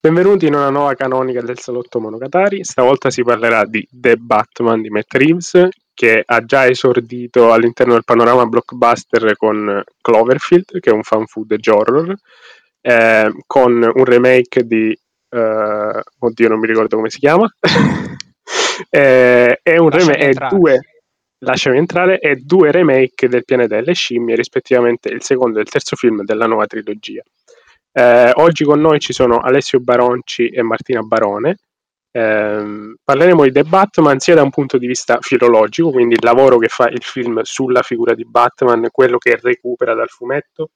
Benvenuti in una nuova canonica del Salotto Monogatari. Stavolta si parlerà di The Batman di Matt Reeves, che ha già esordito all'interno del panorama blockbuster con Cloverfield, che è un fan food horror, eh, con un remake di... Uh, oddio, non mi ricordo come si chiama. eh, è un remake... È due, lasciami entrare, e due remake del pianeta delle scimmie, rispettivamente il secondo e il terzo film della nuova trilogia. Eh, oggi con noi ci sono Alessio Baronci e Martina Barone. Eh, parleremo di The Batman sia da un punto di vista filologico, quindi il lavoro che fa il film sulla figura di Batman, quello che recupera dal fumetto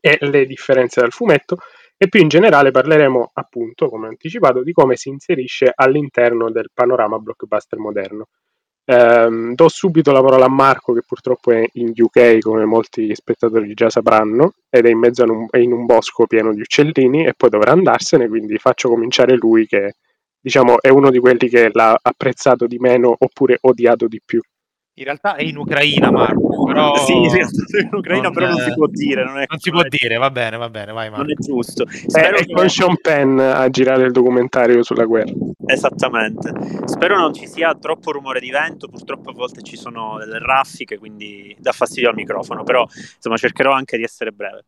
e le differenze dal fumetto, e più in generale parleremo appunto, come anticipato, di come si inserisce all'interno del panorama blockbuster moderno. Um, do subito la parola a Marco che purtroppo è in UK come molti spettatori già sapranno ed è in mezzo a un, in un bosco pieno di uccellini e poi dovrà andarsene quindi faccio cominciare lui che diciamo è uno di quelli che l'ha apprezzato di meno oppure odiato di più. In realtà è in Ucraina, Marco. Però... Sì, è in Ucraina, non, però non si può dire. Non, è non si può dire, va bene, va bene, vai Marco. Non è giusto. Spero è che... con Sean Penn a girare il documentario sulla guerra. Esattamente. Spero non ci sia troppo rumore di vento, purtroppo a volte ci sono delle raffiche, quindi dà fastidio al microfono, però insomma cercherò anche di essere breve.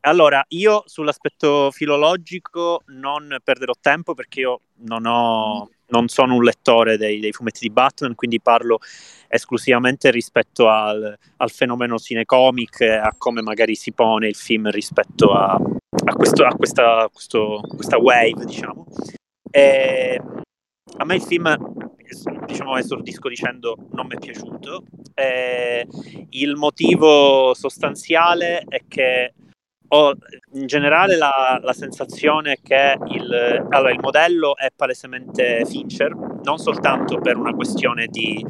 Allora, io sull'aspetto filologico non perderò tempo perché io non, ho, non sono un lettore dei, dei, fumetti di Batman, quindi parlo esclusivamente rispetto al, al fenomeno cinecomic a come magari si pone il film rispetto a, a, questo, a questa, questo, questa wave, diciamo. E a me il film, diciamo, esordisco dicendo non mi è piaciuto. E il motivo sostanziale è che ho in generale la, la sensazione che il, allora, il, modello è palesemente Fincher, non soltanto per una questione di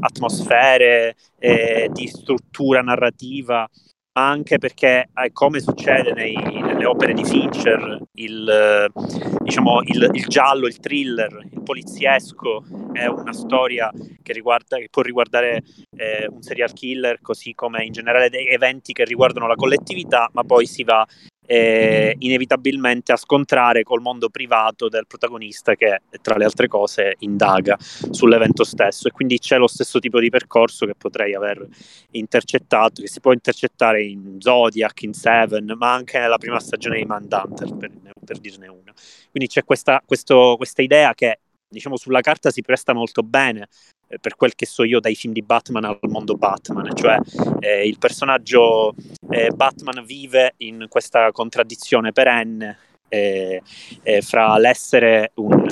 atmosfere, eh, di struttura narrativa, anche perché, eh, come succede nei, nelle opere di Fincher, il, diciamo, il, il, giallo, il thriller, il poliziesco è una storia che, riguarda, che può riguardare eh, un serial killer, così come in generale eventi che riguardano la collettività, ma poi si va eh, inevitabilmente a scontrare col mondo privato del protagonista che tra le altre cose indaga sull'evento stesso e quindi c'è lo stesso tipo di percorso che potrei aver intercettato, che si può intercettare in Zodiac, in Seven, ma anche nella prima stagione di Manhunter per, per dirne una. Quindi c'è questa, questo, questa idea che diciamo sulla carta si presta molto bene eh, per quel che so io dai film di Batman al mondo Batman, cioè eh, il personaggio eh, Batman vive in questa contraddizione perenne eh, eh fra l'essere un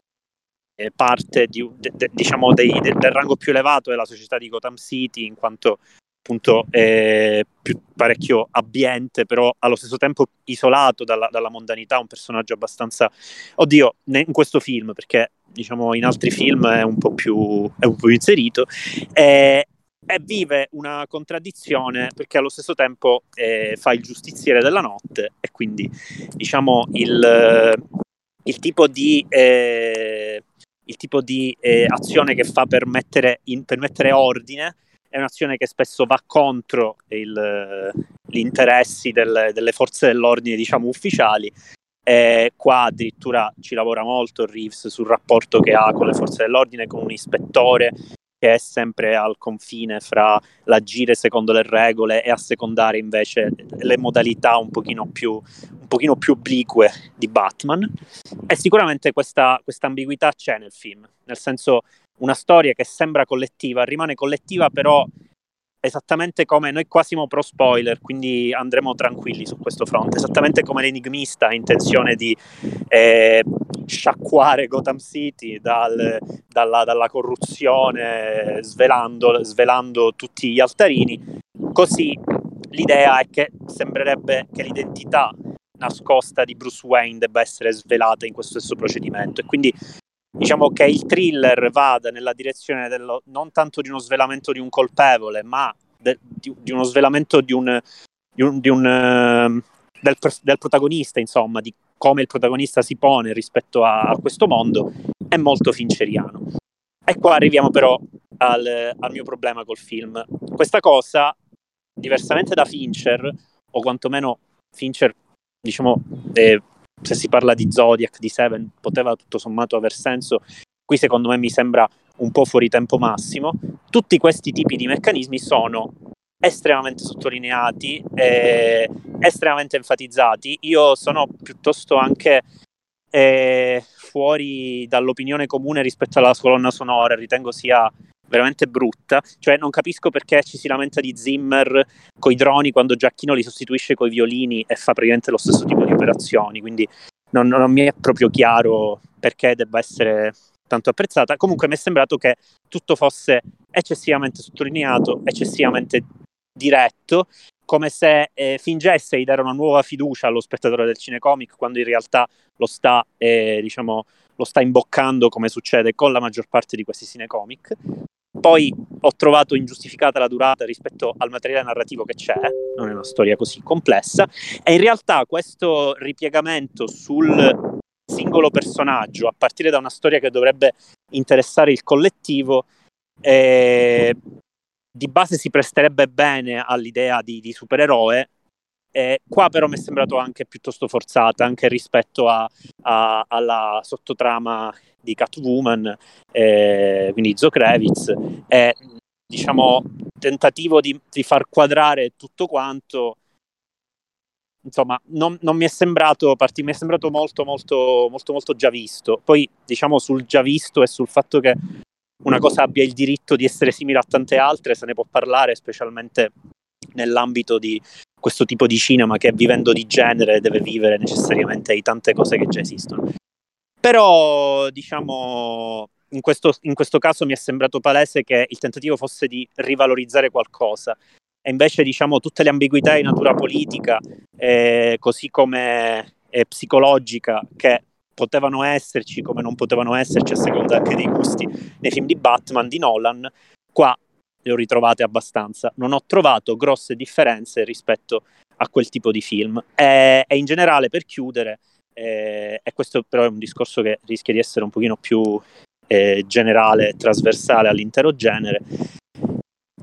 eh, parte di, de, de, diciamo dei, de, del rango più elevato della società di Gotham City in quanto appunto eh, più parecchio abbiente, però allo stesso tempo isolato dalla, dalla, mondanità, un personaggio abbastanza, oddio, in questo film, perché diciamo in altri film è un po' più, è un po più inserito, eh, e vive una contraddizione perché allo stesso tempo eh, fa il giustiziere della notte e quindi diciamo il, il tipo di... Eh, il tipo di eh, azione che fa per mettere, in, per mettere ordine è un'azione che spesso va contro il, gli interessi del, delle forze dell'ordine, diciamo, ufficiali. E qua addirittura ci lavora molto Reeves sul rapporto che ha con le forze dell'ordine, con un ispettore che è sempre al confine fra l'agire secondo le regole e assecondare invece le modalità un pochino più, un pochino più oblique di Batman. E sicuramente questa, ambiguità c'è nel film, nel senso una storia che sembra collettiva, rimane collettiva però esattamente come noi qua siamo pro spoiler, quindi andremo tranquilli su questo fronte, esattamente come l'enigmista ha intenzione di eh, sciacquare Gotham City dal, dalla, dalla, corruzione, svelando, svelando tutti gli altarini, così l'idea è che sembrerebbe che l'identità nascosta di Bruce Wayne debba essere svelata in questo stesso procedimento. E quindi diciamo che il thriller vada nella direzione dello, non tanto di uno svelamento di un colpevole, ma de, di, di, uno svelamento di un, di un, di un uh, del, del, protagonista, insomma, di come il protagonista si pone rispetto a, a questo mondo, è molto fincheriano. E qua arriviamo però al, al mio problema col film. Questa cosa, diversamente da Fincher, o quantomeno Fincher, diciamo, eh, se si parla di Zodiac, di Seven, poteva tutto sommato aver senso. Qui secondo me mi sembra un po' fuori tempo massimo. Tutti questi tipi di meccanismi sono estremamente sottolineati, eh, estremamente enfatizzati. Io sono piuttosto anche eh, fuori dall'opinione comune rispetto alla colonna sonora, ritengo sia veramente brutta, cioè non capisco perché ci si lamenta di Zimmer con i droni quando Giacchino li sostituisce con i violini e fa praticamente lo stesso tipo di operazioni, quindi non, non mi è proprio chiaro perché debba essere tanto apprezzata. Comunque mi è sembrato che tutto fosse eccessivamente sottolineato, eccessivamente diretto, come se eh, fingesse di dare una nuova fiducia allo spettatore del cinecomic quando in realtà lo sta, eh, diciamo, lo sta imboccando come succede con la maggior parte di questi cinecomic. Poi ho trovato ingiustificata la durata rispetto al materiale narrativo che c'è, non è una storia così complessa, e in realtà questo ripiegamento sul singolo personaggio, a partire da una storia che dovrebbe interessare il collettivo, eh, di base si presterebbe bene all'idea di, di supereroe. Eh, qua però mi è sembrato anche piuttosto forzata, anche rispetto a, a, alla sottotrama di Catwoman, eh, quindi Zokrevitz, e diciamo tentativo di, di, far quadrare tutto quanto. Insomma, non, non mi è sembrato, parti, mi è sembrato molto, molto, molto, molto già visto. Poi, diciamo, sul già visto e sul fatto che una cosa abbia il diritto di essere simile a tante altre, se ne può parlare, specialmente nell'ambito di questo tipo di cinema che vivendo di genere deve vivere necessariamente di tante cose che già esistono. Però, diciamo, in questo, in questo caso mi è sembrato palese che il tentativo fosse di rivalorizzare qualcosa e invece, diciamo, tutte le ambiguità di natura politica, eh, così come eh, psicologica, che potevano esserci come non potevano esserci a seconda anche dei gusti nei film di Batman di Nolan, qua le ho ritrovate abbastanza. Non ho trovato grosse differenze rispetto a quel tipo di film. E, e in generale, per chiudere, eh, e questo però è un discorso che rischia di essere un pochino più eh, generale, trasversale all'intero genere,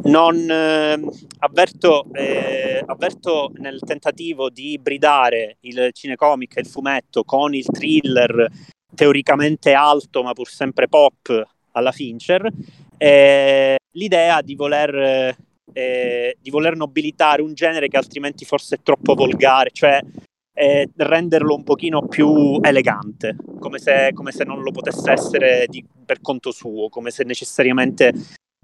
non eh, avverto, eh, avverto, nel tentativo di ibridare il cinecomic e il fumetto con il thriller teoricamente alto ma pur sempre pop alla Fincher eh, l'idea di voler, eh, di voler nobilitare un genere che altrimenti forse è troppo volgare cioè eh, renderlo un pochino più elegante come se, come se non lo potesse essere di, per conto suo come se necessariamente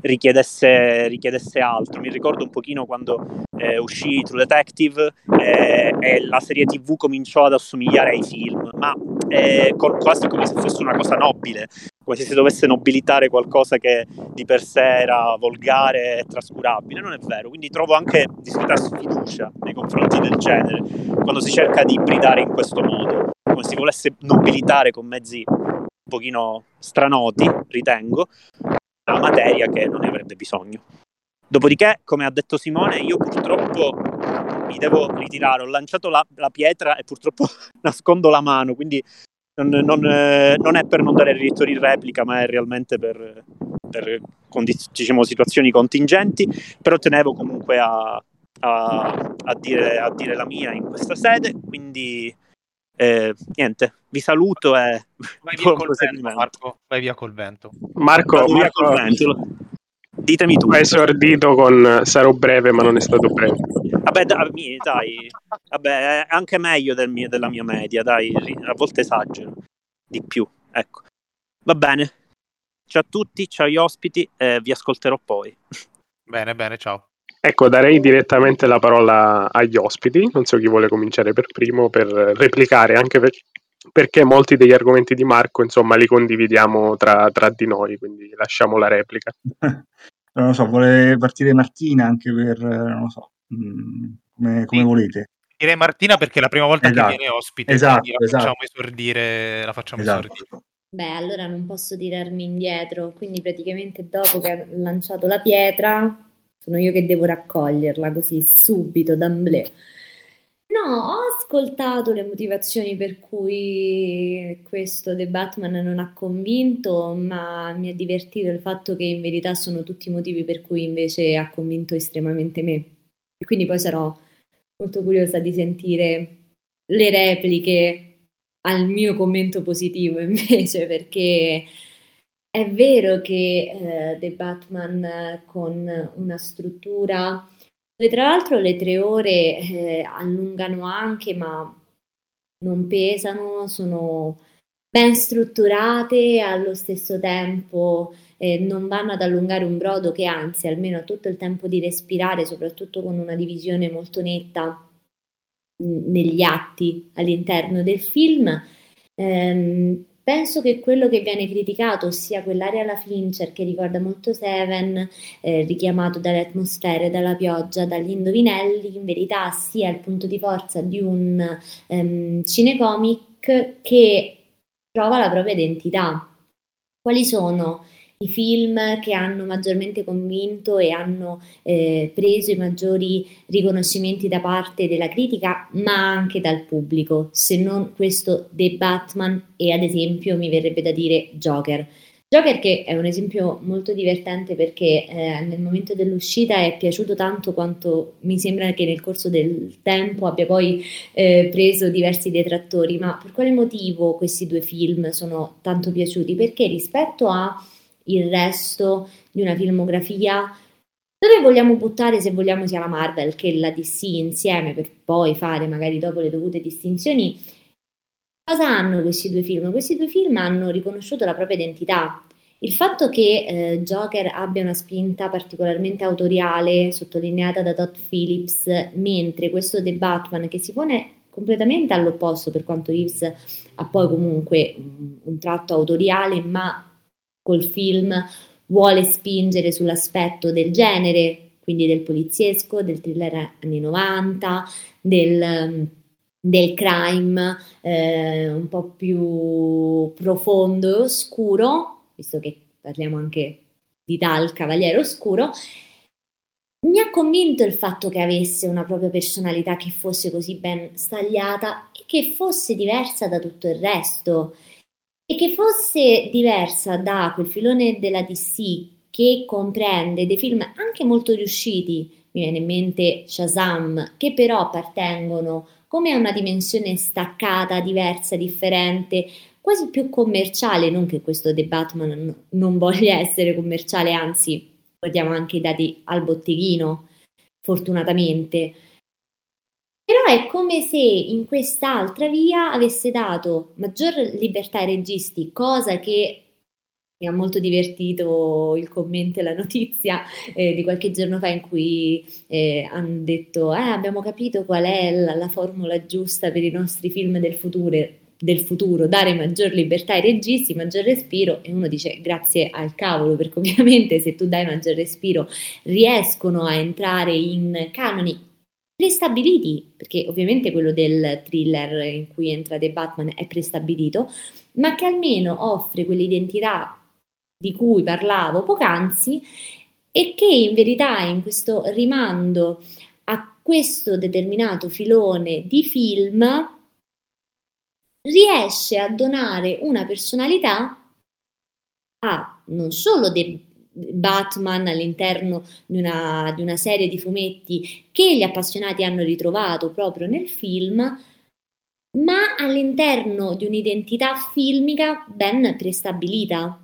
richiedesse, richiedesse altro. Mi ricordo un pochino quando eh, uscì True Detective eh, e la serie TV cominciò ad assomigliare ai film, ma eh, quasi come se fosse una cosa nobile, come se si dovesse nobilitare qualcosa che di per sé era volgare e trascurabile. Non è vero, quindi trovo anche discreta sfiducia nei confronti del genere quando si cerca di ibridare in questo modo, come si volesse nobilitare con mezzi un pochino stranoti, ritengo, una materia che non ne avrebbe bisogno. Dopodiché, come ha detto Simone, io purtroppo mi devo ritirare. Ho lanciato la, la pietra e purtroppo nascondo la mano, quindi non, non, eh, non, è per non dare diritto di replica, ma è realmente per, per condiz- diciamo, situazioni contingenti. Però tenevo comunque a, a, a, dire, a dire la mia in questa sede, quindi eh, niente, vi saluto e vai via col vento, Marco. Vai via col vento. Marco, Marco via col vento. Ditemi tu. Hai esordito con sarò breve, ma non è stato breve. Vabbè, dai, dai. Vabbè, è anche meglio del mio, della mia media, dai, a volte esagero di più, ecco. Va bene. Ciao a tutti, ciao agli ospiti, eh, vi ascolterò poi. Bene, bene, ciao. Ecco, darei direttamente la parola agli ospiti, non so chi vuole cominciare per primo per replicare, anche per, perché molti degli argomenti di Marco, insomma, li condividiamo tra, tra di noi, quindi lasciamo la replica. non lo so, vuole partire Martina anche per, non lo so, mm, come, come sì. volete. Direi Martina perché è la prima volta esatto. che viene ospite, esatto, la esatto. facciamo esordire, la facciamo esatto. esordire. Beh, allora non posso tirarmi indietro, quindi praticamente dopo che ha lanciato la pietra sono io che devo raccoglierla così subito, d'amblè. No, ho ascoltato le motivazioni per cui questo The Batman non ha convinto, ma mi ha divertito il fatto che in verità sono tutti i motivi per cui invece ha convinto estremamente me. E quindi poi sarò molto curiosa di sentire le repliche al mio commento positivo invece, perché è vero che eh, The Batman con una struttura e tra l'altro le tre ore eh, allungano anche, ma non pesano, sono ben strutturate, allo stesso tempo eh, non vanno ad allungare un brodo che anzi almeno ha tutto il tempo di respirare, soprattutto con una divisione molto netta negli atti all'interno del film. Ehm, Penso che quello che viene criticato, ossia quell'area alla Fincher che ricorda molto Seven, eh, richiamato dalle atmosfere, dalla pioggia, dagli indovinelli, in verità sia il punto di forza di un um, cinecomic che trova la propria identità. Quali sono i film che hanno maggiormente convinto e hanno eh, preso i maggiori riconoscimenti da parte della critica, ma anche dal pubblico, se non questo The Batman e ad esempio mi verrebbe da dire Joker. Joker che è un esempio molto divertente perché eh, nel momento dell'uscita è piaciuto tanto quanto mi sembra che nel corso del tempo abbia poi eh, preso diversi detrattori, ma per quale motivo questi due film sono tanto piaciuti? Perché rispetto a il resto di una filmografia. Dove vogliamo buttare se vogliamo sia la Marvel che la DC insieme per poi fare magari dopo le dovute distinzioni? Cosa hanno questi due film? questi due film hanno riconosciuto la propria identità. Il fatto che eh, Joker abbia una spinta particolarmente autoriale, sottolineata da Todd Phillips, mentre questo The Batman, che si pone completamente all'opposto, per quanto Reeves ha poi comunque un, un tratto autoriale, ma col film vuole spingere sull'aspetto del genere, quindi del poliziesco, del thriller anni 90, del, del crime eh, un po' più profondo e oscuro, visto che parliamo anche di tal cavaliere oscuro, mi ha convinto il fatto che avesse una propria personalità che fosse così ben stagliata e che fosse diversa da tutto il resto e che fosse diversa da quel filone della DC che comprende dei film anche molto riusciti, mi viene in mente Shazam, che però appartengono come a una dimensione staccata, diversa, differente, quasi più commerciale, non che questo The Batman non voglia essere commerciale, anzi, guardiamo anche i dati al botteghino, fortunatamente. Però è come se in quest'altra via avesse dato maggior libertà ai registi, cosa che mi ha molto divertito il commento e la notizia eh, di qualche giorno fa in cui eh, hanno detto eh, abbiamo capito qual è la, la, formula giusta per i nostri film del futuro, del futuro, dare maggior libertà ai registi, maggior respiro. E uno dice grazie al cavolo perché ovviamente se tu dai maggior respiro riescono a entrare in canoni prestabiliti, perché ovviamente quello del thriller in cui entra The Batman è prestabilito, ma che almeno offre quell'identità di cui parlavo poc'anzi e che in verità in questo rimando a questo determinato filone di film riesce a donare una personalità a non solo The Batman all'interno di una, di una serie di fumetti che gli appassionati hanno ritrovato proprio nel film, ma all'interno di un'identità filmica ben prestabilita.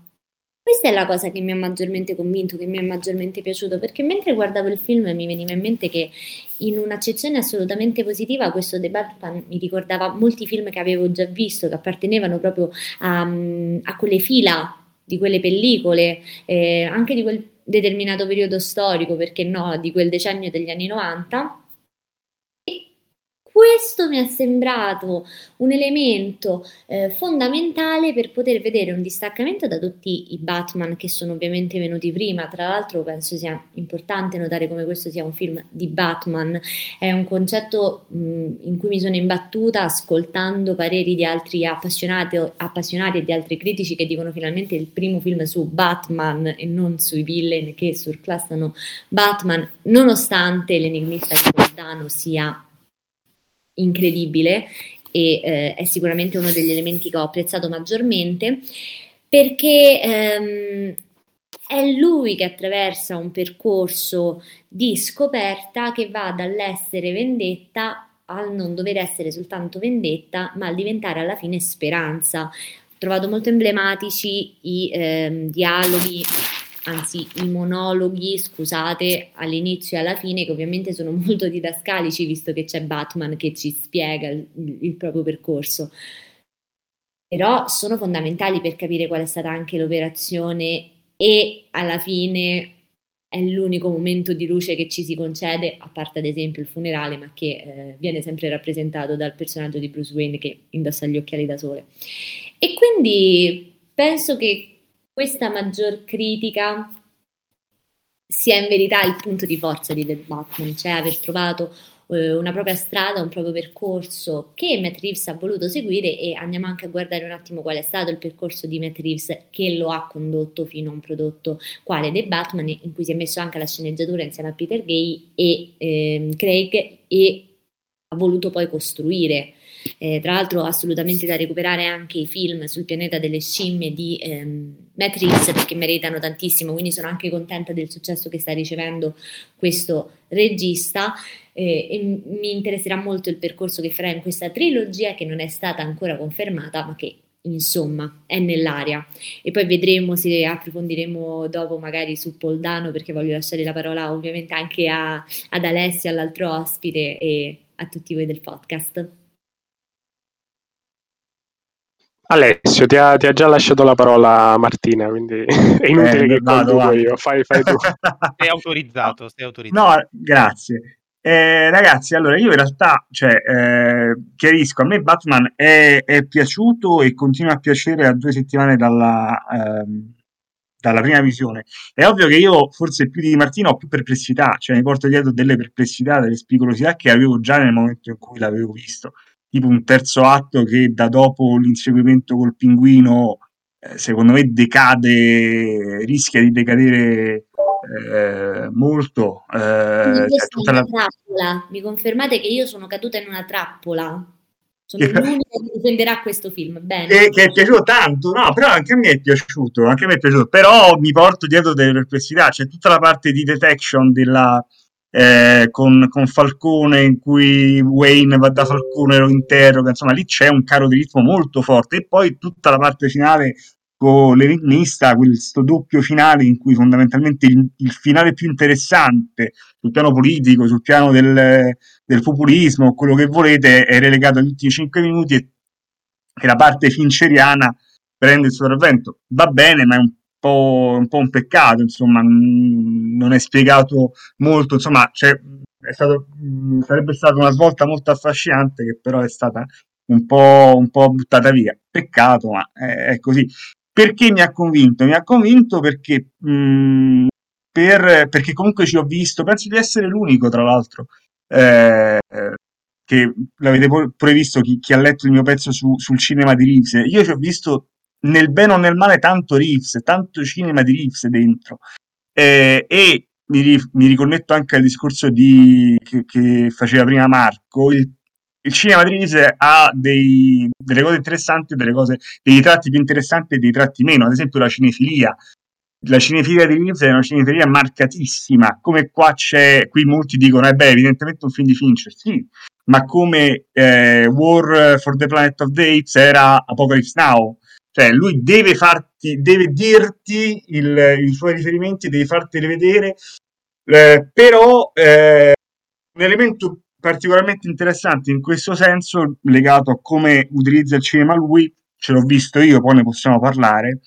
Questa è la cosa che mi ha maggiormente convinto, che mi è maggiormente piaciuto, perché mentre guardavo il film mi veniva in mente che in un'accezione assolutamente positiva questo The Batman mi ricordava molti film che avevo già visto, che appartenevano proprio a, a quelle fila di quelle pellicole, eh, anche di quel determinato periodo storico, perché no, di quel decennio degli anni 90, questo mi è sembrato un elemento eh, fondamentale per poter vedere un distaccamento da tutti i Batman che sono ovviamente venuti prima. Tra l'altro penso sia importante notare come questo sia un film di Batman. È un concetto mh, in cui mi sono imbattuta ascoltando pareri di altri appassionati, appassionati e di altri critici che dicono finalmente il primo film su Batman e non sui villain che surclassano Batman, nonostante l'enigmista di Giordano sia incredibile e eh, è sicuramente uno degli elementi che ho apprezzato maggiormente perché ehm, è lui che attraversa un percorso di scoperta che va dall'essere vendetta al non dover essere soltanto vendetta, ma al diventare alla fine speranza. Ho trovato molto emblematici i ehm, dialoghi anzi i monologhi, scusate, all'inizio e alla fine, che ovviamente sono molto didascalici, visto che c'è Batman che ci spiega il, il proprio percorso. Però sono fondamentali per capire qual è stata anche l'operazione e alla fine è l'unico momento di luce che ci si concede, a parte ad esempio il funerale, ma che eh, viene sempre rappresentato dal personaggio di Bruce Wayne che indossa gli occhiali da sole. E quindi penso che questa maggior critica sia in verità il punto di forza di The Batman, cioè aver trovato eh, una propria strada, un proprio percorso che Matt Reeves ha voluto seguire e andiamo anche a guardare un attimo qual è stato il percorso di Matt Reeves che lo ha condotto fino a un prodotto quale The Batman in cui si è messo anche la sceneggiatura insieme a Peter Gay e eh, Craig e ha voluto poi costruire. Eh, tra l'altro assolutamente da recuperare anche i film sul pianeta delle scimmie di ehm, Reeves perché meritano tantissimo, quindi sono anche contenta del successo che sta ricevendo questo regista eh, e mi interesserà molto il percorso che farà in questa trilogia che non è stata ancora confermata ma che insomma è nell'aria e poi vedremo se approfondiremo dopo magari su Poldano perché voglio lasciare la parola ovviamente anche a, ad Alessia, all'altro ospite e a tutti voi del podcast. Alessio, ti ha, ti ha, già lasciato la parola Martina, quindi è inutile eh, che vado, vado io, fai, fai tu. sei autorizzato, sei autorizzato. No, grazie. Eh, ragazzi, allora io in realtà, cioè, eh, chiarisco, a me Batman è, è, piaciuto e continua a piacere a due settimane dalla, ehm, dalla prima visione. È ovvio che io, forse più di Martina, ho più perplessità, cioè mi porto dietro delle perplessità, delle spigolosità che avevo già nel momento in cui l'avevo visto tipo un terzo atto che da dopo l'inseguimento col pinguino eh, secondo me decade rischia di decadere eh, molto eh, cioè, la... trappola. mi confermate che io sono caduta in una trappola sono l'unica che difenderà questo film bene che, che, è piaciuto tanto no però anche a me è piaciuto anche a me è piaciuto però mi porto dietro delle perplessità c'è tutta la parte di detection della eh, con, con, Falcone in cui Wayne va da Falcone e lo interroga, insomma lì c'è un caro di ritmo molto forte e poi tutta la parte finale con l'enigmista, questo doppio finale in cui fondamentalmente il, il, finale più interessante sul piano politico, sul piano del, del populismo, quello che volete, è relegato agli ultimi 5 minuti e che la parte finceriana prende il sopravvento. Va bene, ma è un po', un po' un peccato, insomma, non è spiegato molto, insomma, cioè, stato, sarebbe stata una svolta molto affascinante che però è stata un po', un po buttata via. Peccato, ma è, è, così. Perché mi ha convinto? Mi ha convinto perché, mh, per, perché comunque ci ho visto, penso di essere l'unico, tra l'altro, eh, che l'avete pure visto chi, chi, ha letto il mio pezzo su, sul cinema di Reeves. Io ci ho visto nel bene o nel male tanto Reeves, tanto cinema di Reeves dentro. Eh, e mi, mi, riconnetto anche al discorso di, che, che, faceva prima Marco. Il, il cinema di Reeves ha dei, delle cose interessanti, delle cose, dei tratti più interessanti e dei tratti meno. Ad esempio, la cinefilia. La cinefilia di Reeves è una cinefilia marcatissima. Come qua c'è, qui molti dicono, eh beh, evidentemente un film di Fincher. Sì, ma come eh, War for the Planet of the Apes era Apocalypse Now cioè, lui deve farti, deve dirti il, i suoi riferimenti, deve farteli vedere, eh, però eh, un elemento particolarmente interessante in questo senso, legato a come utilizza il cinema lui, ce l'ho visto io, poi ne possiamo parlare,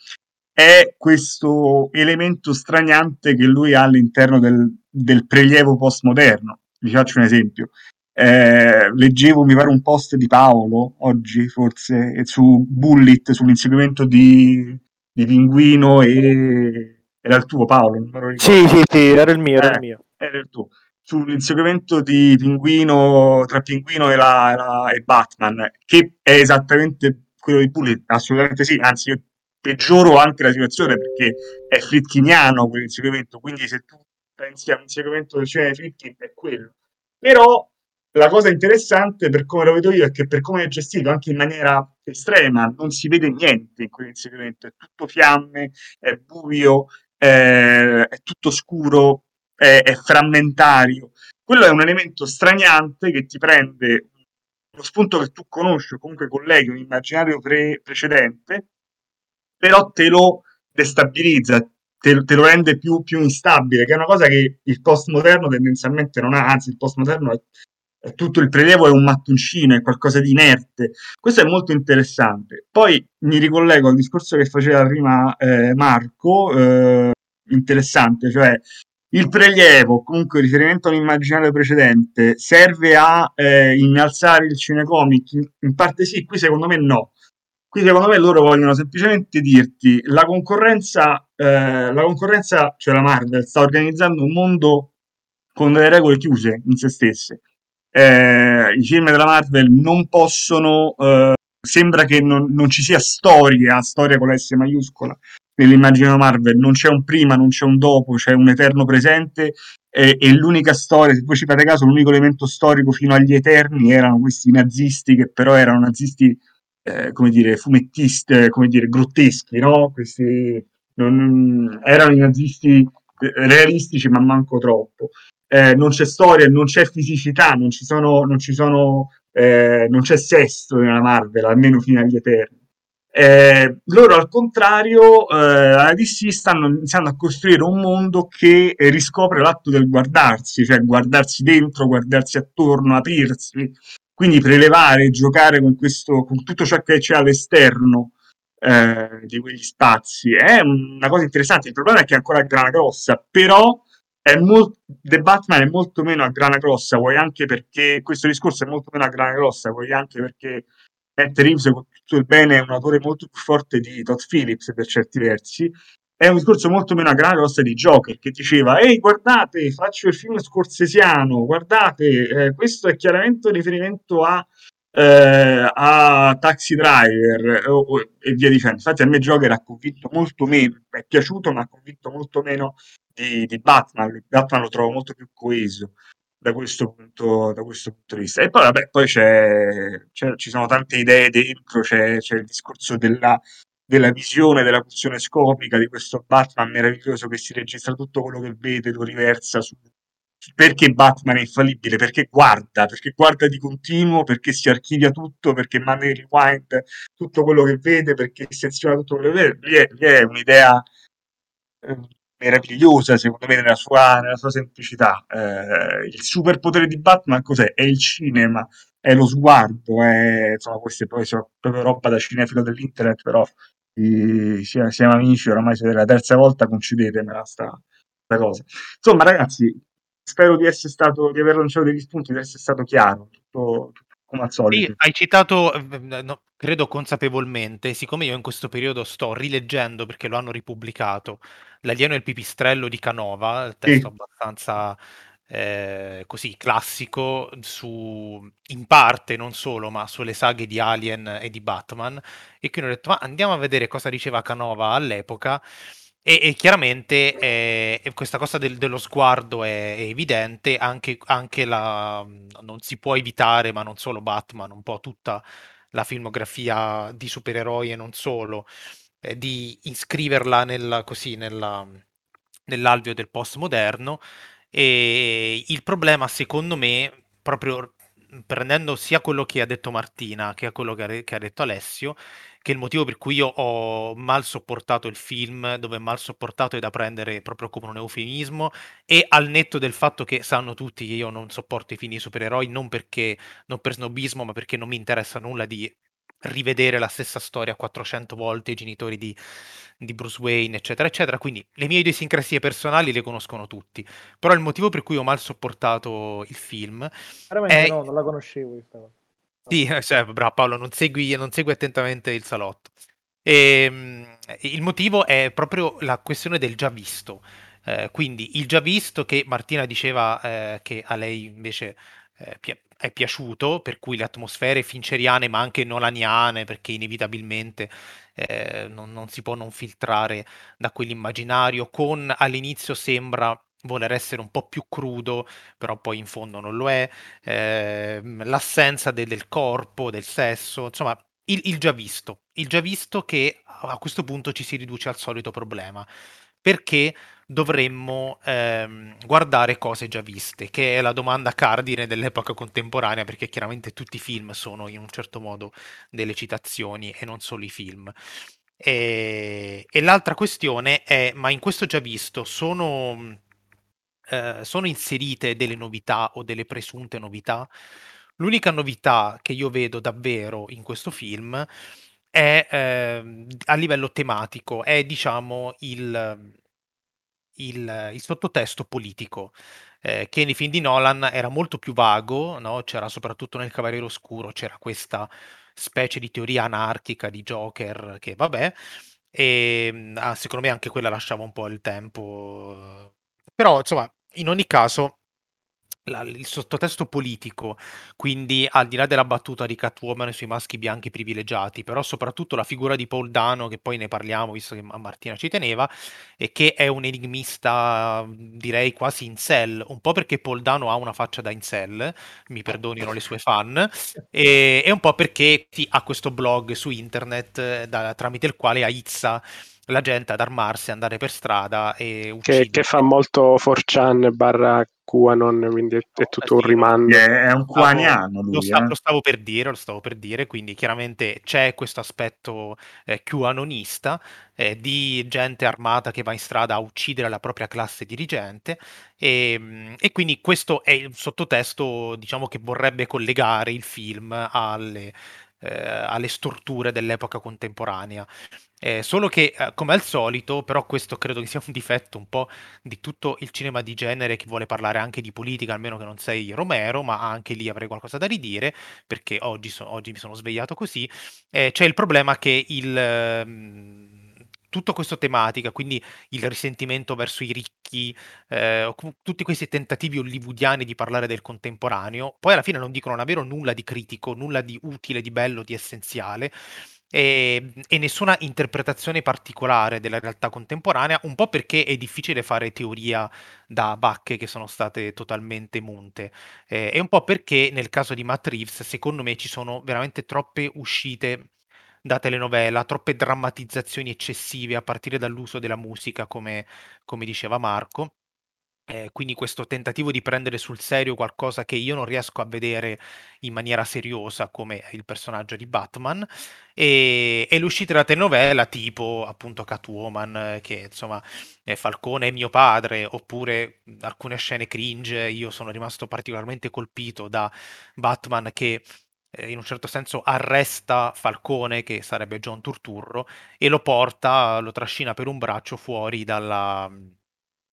è questo elemento straniante che lui ha all'interno del, del prelievo postmoderno. Vi faccio un esempio. Eh, leggevo, mi pare, un post di Paolo oggi, forse, su Bullet, sull'inseguimento di, di Pinguino e... Era il tuo Paolo? Sì, sì, sì, era il mio, era il eh, mio. Era il tuo. Sull'inseguimento di Pinguino, tra Pinguino e, la, la, e Batman, che è esattamente quello di Bullet, assolutamente sì, anzi io peggioro anche la situazione perché è fritkiniano quell'inseguimento, quindi se tu pensi a un inseguimento del cinema di Fritkin è quello. Però la cosa interessante per come lo vedo io è che per come è gestito anche in maniera estrema non si vede niente in quell'inseguimento, è tutto fiamme, è buio, è, è tutto scuro, è, è, frammentario. Quello è un elemento straniante che ti prende uno spunto che tu conosci o comunque colleghi un immaginario pre- precedente, però te lo destabilizza, te, te lo rende più, più, instabile, che è una cosa che il postmoderno tendenzialmente non ha, anzi il postmoderno è tutto il prelievo è un mattoncino, è qualcosa di inerte. Questo è molto interessante. Poi mi ricollego al discorso che faceva prima eh, Marco, eh, interessante, cioè il prelievo, comunque il riferimento all'immaginario precedente, serve a eh, innalzare il cinecomic? In parte sì, qui secondo me no. Qui secondo me loro vogliono semplicemente dirti la concorrenza, eh, la concorrenza, cioè la Marvel, sta organizzando un mondo con delle regole chiuse in se stesse eh, i film della Marvel non possono, eh, sembra che non, non, ci sia storia, storia con la S maiuscola, nell'immagine Marvel, non c'è un prima, non c'è un dopo, c'è un eterno presente e, e, l'unica storia, se voi ci fate caso, l'unico elemento storico fino agli eterni erano questi nazisti che però erano nazisti, eh, come dire, fumettisti, come dire, grotteschi, no? Questi non, erano i nazisti eh, realistici ma manco troppo eh, non c'è storia, non c'è fisicità, non ci sono, non ci sono, eh, non c'è sesto nella Marvel, almeno fino agli Eterni. Eh, loro al contrario, eh, la DC stanno iniziando a costruire un mondo che riscopre l'atto del guardarsi, cioè guardarsi dentro, guardarsi attorno, aprirsi, quindi prelevare, giocare con, questo, con tutto ciò che c'è all'esterno eh, di quegli spazi. È una cosa interessante. Il problema è che è ancora grana grossa, però è molto, The Batman è molto meno a grana grossa, vuoi anche perché questo discorso è molto meno a grana grossa, vuoi anche perché Matt Reeves, con tutto il bene, è un autore molto più forte di Todd Phillips per certi versi. È un discorso molto meno a grana grossa di Joker che diceva: Ehi, guardate, faccio il film scorsesiano, guardate, eh, questo è chiaramente un riferimento a eh, a Taxi Driver o, o, e via dicendo. Infatti a me Joker ha convinto molto meno, è piaciuto ma ha convinto molto meno di, di Batman. Batman lo trovo molto più coeso da questo punto, da questo punto di vista. E poi, vabbè, poi c'è, c'è, ci sono tante idee dentro, c'è, c'è il discorso della, della visione, della funzione scopica di questo Batman meraviglioso che si registra tutto quello che vede, lo riversa su, perché Batman è infallibile? Perché guarda, perché guarda di continuo, perché si archivia tutto, perché manda in rewind tutto quello che vede, perché seziona tutto quello che vede. Lì è, è un'idea eh, meravigliosa, secondo me, nella sua, nella sua semplicità. Eh, il superpotere di Batman cos'è? È il cinema, è lo sguardo, è, insomma, queste poi sono proprio roba da cinefilo dell'internet, però i, siamo amici, oramai siete la terza volta, concedetemela sta cosa. Insomma, ragazzi, spero di essere stato, di aver lanciato degli spunti, di essere stato chiaro, tutto, tutto come al solito. Sì, hai citato, eh, no, credo consapevolmente, siccome io in questo periodo sto rileggendo, perché lo hanno ripubblicato, L'alieno e il pipistrello di Canova, il testo sì. abbastanza eh, così classico su, in parte, non solo, ma sulle saghe di Alien e di Batman, e quindi ho detto, ma andiamo a vedere cosa diceva Canova all'epoca, e, e chiaramente eh, questa cosa del, dello sguardo è, è evidente, anche, anche, la, non si può evitare, ma non solo Batman, un po' tutta la filmografia di supereroi e non solo, eh, di iscriverla nella, così, nella, nell'alveo del postmoderno. E il problema, secondo me, proprio prendendo sia quello che ha detto Martina che quello che ha, che ha detto Alessio, che il motivo per cui io ho mal sopportato il film, dove mal sopportato è da prendere proprio come un eufemismo, e al netto del fatto che sanno tutti che io non sopporto i film di supereroi, non perché non per snobismo, ma perché non mi interessa nulla di rivedere la stessa storia 400 volte, i genitori di, di, Bruce Wayne, eccetera, eccetera. Quindi le mie idiosincrasie personali le conoscono tutti. Però il motivo per cui ho mal sopportato il film. Veramente è... no, non la conoscevo questa cosa. Sì, cioè, bravo Paolo, non segui, non segui attentamente il salotto. E, ehm, il motivo è proprio la questione del già visto. Eh, quindi il già visto che Martina diceva eh, che a lei invece eh, pi- è piaciuto, per cui le atmosfere finceriane ma anche nolaniane, perché inevitabilmente eh, non, non, si può non filtrare da quell'immaginario, con all'inizio sembra voler essere un po' più crudo, però poi in fondo non lo è, eh, l'assenza de- del corpo, del sesso, insomma, il, il, già visto, il già visto che a questo punto ci si riduce al solito problema, perché dovremmo ehm, guardare cose già viste, che è la domanda cardine dell'epoca contemporanea, perché chiaramente tutti i film sono in un certo modo delle citazioni e non solo i film. E, e l'altra questione è, ma in questo già visto sono eh, sono inserite delle novità o delle presunte novità. L'unica novità che io vedo davvero in questo film è eh, a livello tematico, è diciamo il, il, il sottotesto politico. Eh, che nei film di Nolan era molto più vago, no? c'era soprattutto nel Cavaliere Oscuro, c'era questa specie di teoria anarchica di Joker che vabbè, e ah, secondo me anche quella lasciava un po' il tempo. Però insomma, in ogni caso, la, il sottotesto politico, quindi al di là della battuta di Catwoman sui maschi bianchi privilegiati, però soprattutto la figura di Paul Dano, che poi ne parliamo visto che Martina ci teneva, e che è un enigmista direi quasi in cell, un po' perché Paul Dano ha una faccia da incel, mi perdonino le sue fan, e, e un po' perché ha questo blog su internet eh, da, tramite il quale aizza la gente ad armarsi, andare per strada e uccidere. Che, che fa molto 4chan barra QAnon, quindi è, è tutto un rimando. È un QAniano lui, lo, eh? lo, stavo per dire, lo stavo per dire, quindi chiaramente c'è questo aspetto eh, QAnonista eh, di gente armata che va in strada a uccidere la propria classe dirigente e, ehm, e quindi questo è il sottotesto, diciamo, che vorrebbe collegare il film alle, eh, alle storture dell'epoca contemporanea. Eh, solo che, eh, come al solito, però questo credo che sia un difetto un po' di tutto il cinema di genere che vuole parlare anche di politica, almeno che non sei Romero, ma anche lì avrei qualcosa da ridire, perché oggi, so- oggi mi sono svegliato così. Eh, c'è il problema che il... Ehm, tutto questo tematica, quindi il risentimento verso i ricchi, eh, tutti questi tentativi hollywoodiani di parlare del contemporaneo, poi alla fine non dicono davvero nulla di critico, nulla di utile, di bello, di essenziale, e, e, nessuna interpretazione particolare della realtà contemporanea, un po' perché è difficile fare teoria da bacche che sono state totalmente munte, eh, e un po' perché nel caso di Matt Reeves, secondo me, ci sono veramente troppe uscite da telenovela, troppe drammatizzazioni eccessive a partire dall'uso della musica, come, come diceva Marco. Eh, quindi questo tentativo di prendere sul serio qualcosa che io non riesco a vedere in maniera seriosa come il personaggio di Batman e, e l'uscita della telenovela tipo appunto Catwoman che insomma eh, Falcone è mio padre oppure alcune scene cringe io sono rimasto particolarmente colpito da Batman che eh, in un certo senso arresta Falcone, che sarebbe John Turturro, e lo porta, lo trascina per un braccio fuori dalla,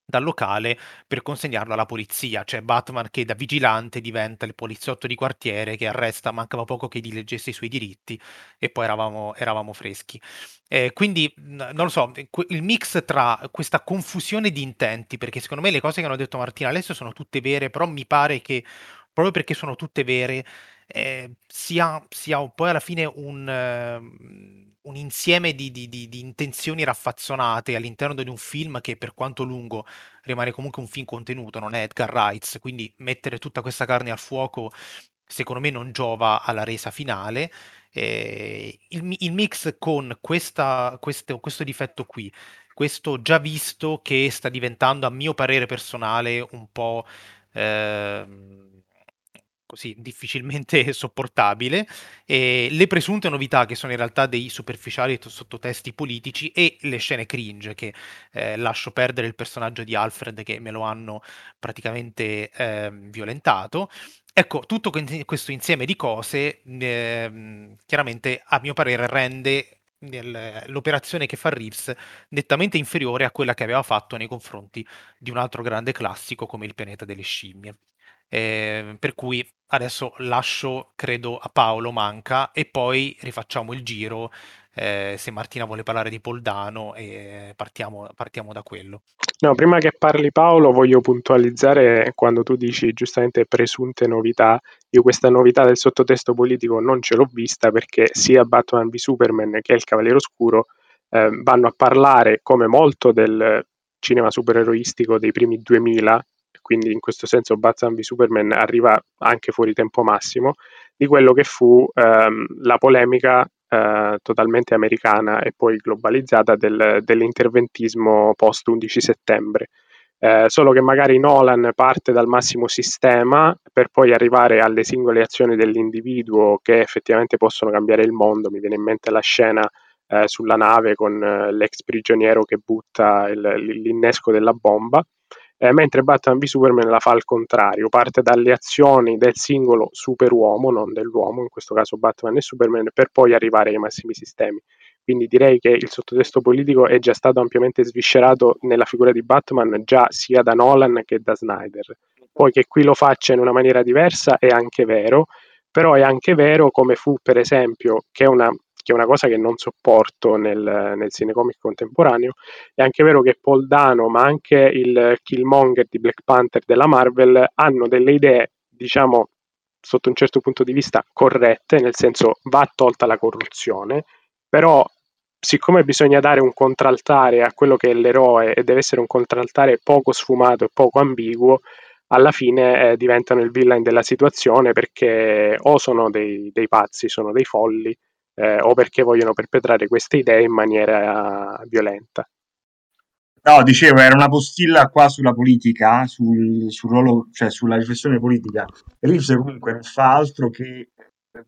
dal locale per consegnarlo alla polizia. Cioè Batman che da vigilante diventa il poliziotto di quartiere che arresta, mancava poco che gli leggesse i suoi diritti e poi eravamo, eravamo freschi. Eh, quindi, non lo so, il mix tra questa confusione di intenti, perché secondo me le cose che hanno detto Martina adesso sono tutte vere, però mi pare che proprio perché sono tutte vere eh, sia, sia poi alla fine un, uh, un insieme di, di, di, di, intenzioni raffazzonate all'interno di un film che per quanto lungo rimane comunque un film contenuto, non è Edgar Wright, quindi mettere tutta questa carne al fuoco secondo me non giova alla resa finale. Eh, il, il, mix con questa, questo, questo difetto qui, questo già visto che sta diventando a mio parere personale un po'... Eh, così difficilmente sopportabile, e le presunte novità che sono in realtà dei superficiali sottotesti politici e le scene cringe che eh, lascio perdere il personaggio di Alfred che me lo hanno praticamente eh, violentato. Ecco, tutto questo insieme di cose eh, chiaramente a mio parere rende l'operazione che fa Reeves nettamente inferiore a quella che aveva fatto nei confronti di un altro grande classico come Il pianeta delle scimmie. Eh, per cui adesso lascio, credo, a Paolo Manca e poi rifacciamo il giro eh, se Martina vuole parlare di Poldano e partiamo, partiamo, da quello. No, prima che parli Paolo voglio puntualizzare quando tu dici giustamente presunte novità, io questa novità del sottotesto politico non ce l'ho vista perché sia Batman v Superman che il Cavaliere Oscuro eh, vanno a parlare come molto del cinema supereroistico dei primi 2000, quindi in questo senso Batman v Superman arriva anche fuori tempo massimo, di quello che fu ehm, la polemica eh, totalmente americana e poi globalizzata del, dell'interventismo post 11 settembre. Eh, solo che magari Nolan parte dal massimo sistema per poi arrivare alle singole azioni dell'individuo che effettivamente possono cambiare il mondo. Mi viene in mente la scena eh, sulla nave con eh, l'ex prigioniero che butta il, l'innesco della bomba eh, mentre Batman v Superman la fa al contrario, parte dalle azioni del singolo superuomo, non dell'uomo, in questo caso Batman e Superman, per poi arrivare ai massimi sistemi. Quindi direi che il sottotesto politico è già stato ampiamente sviscerato nella figura di Batman già sia da Nolan che da Snyder. Poi che qui lo faccia in una maniera diversa è anche vero, però è anche vero come fu per esempio che una che è una cosa che non sopporto nel, nel cinecomic contemporaneo. È anche vero che Paul Dano, ma anche il Killmonger di Black Panther della Marvel hanno delle idee, diciamo, sotto un certo punto di vista corrette, nel senso va tolta la corruzione, però siccome bisogna dare un contraltare a quello che è l'eroe e deve essere un contraltare poco sfumato e poco ambiguo, alla fine eh, diventano il villain della situazione perché o sono dei, dei pazzi, sono dei folli, eh, o perché vogliono perpetrare queste idee in maniera violenta. No, dicevo, era una postilla qua sulla politica, sul, sul ruolo, cioè sulla riflessione politica. Reeves comunque non fa altro che eh,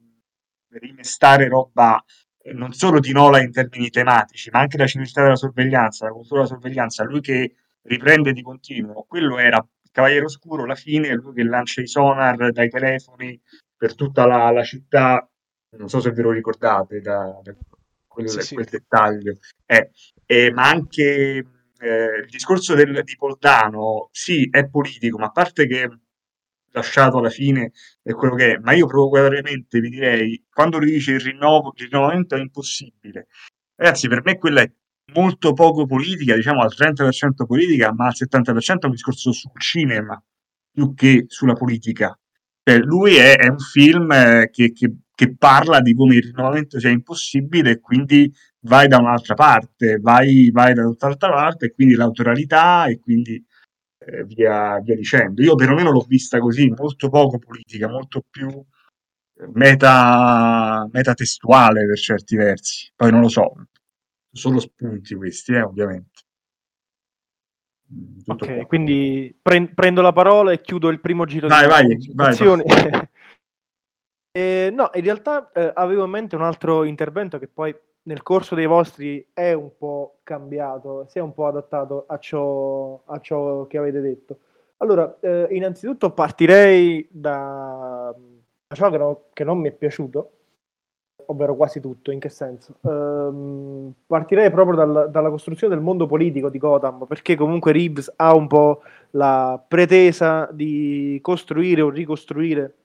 rimestare roba eh, non solo di Nola in termini tematici, ma anche la civiltà della sorveglianza, la cultura della sorveglianza, lui che riprende di continuo. Quello era il Cavaliere Oscuro, la fine, lui che lancia i sonar dai telefoni per tutta la, la città non so se ve lo ricordate da, da quello, sì, sì. quel dettaglio, eh, eh, ma anche eh, il discorso del, di Poldano, sì, è politico, ma a parte che lasciato alla fine è quello che è, ma io provocatoriamente vi direi, quando lui dice il rinnovo, il rinnovamento è impossibile, ragazzi, per me quella è molto poco politica, diciamo al 30% politica, ma al 70% è un discorso sul cinema più che sulla politica. Cioè, lui è, è un film eh, che, che che parla di come il rinnovamento sia impossibile e quindi vai da un'altra parte, vai, vai da tutt'altra parte e quindi l'autoralità e quindi eh, via, via dicendo. Io perlomeno l'ho vista così, molto poco politica, molto più eh, meta, metatestuale per certi versi. Poi non lo so, solo spunti questi, eh, ovviamente. Mm, tutto ok, qua. quindi pre- prendo la parola e chiudo il primo giro vai, di vai, vai, vai. Eh, no, in realtà eh, avevo in mente un altro intervento che poi nel corso dei vostri è un po' cambiato, si è un po' adattato a ciò, a ciò che avete detto. Allora, eh, innanzitutto partirei da, da ciò che, no, che, non mi è piaciuto, ovvero quasi tutto, in che senso? Ehm, partirei proprio dal, dalla costruzione del mondo politico di Gotham, perché comunque Reeves ha un po' la pretesa di costruire o ricostruire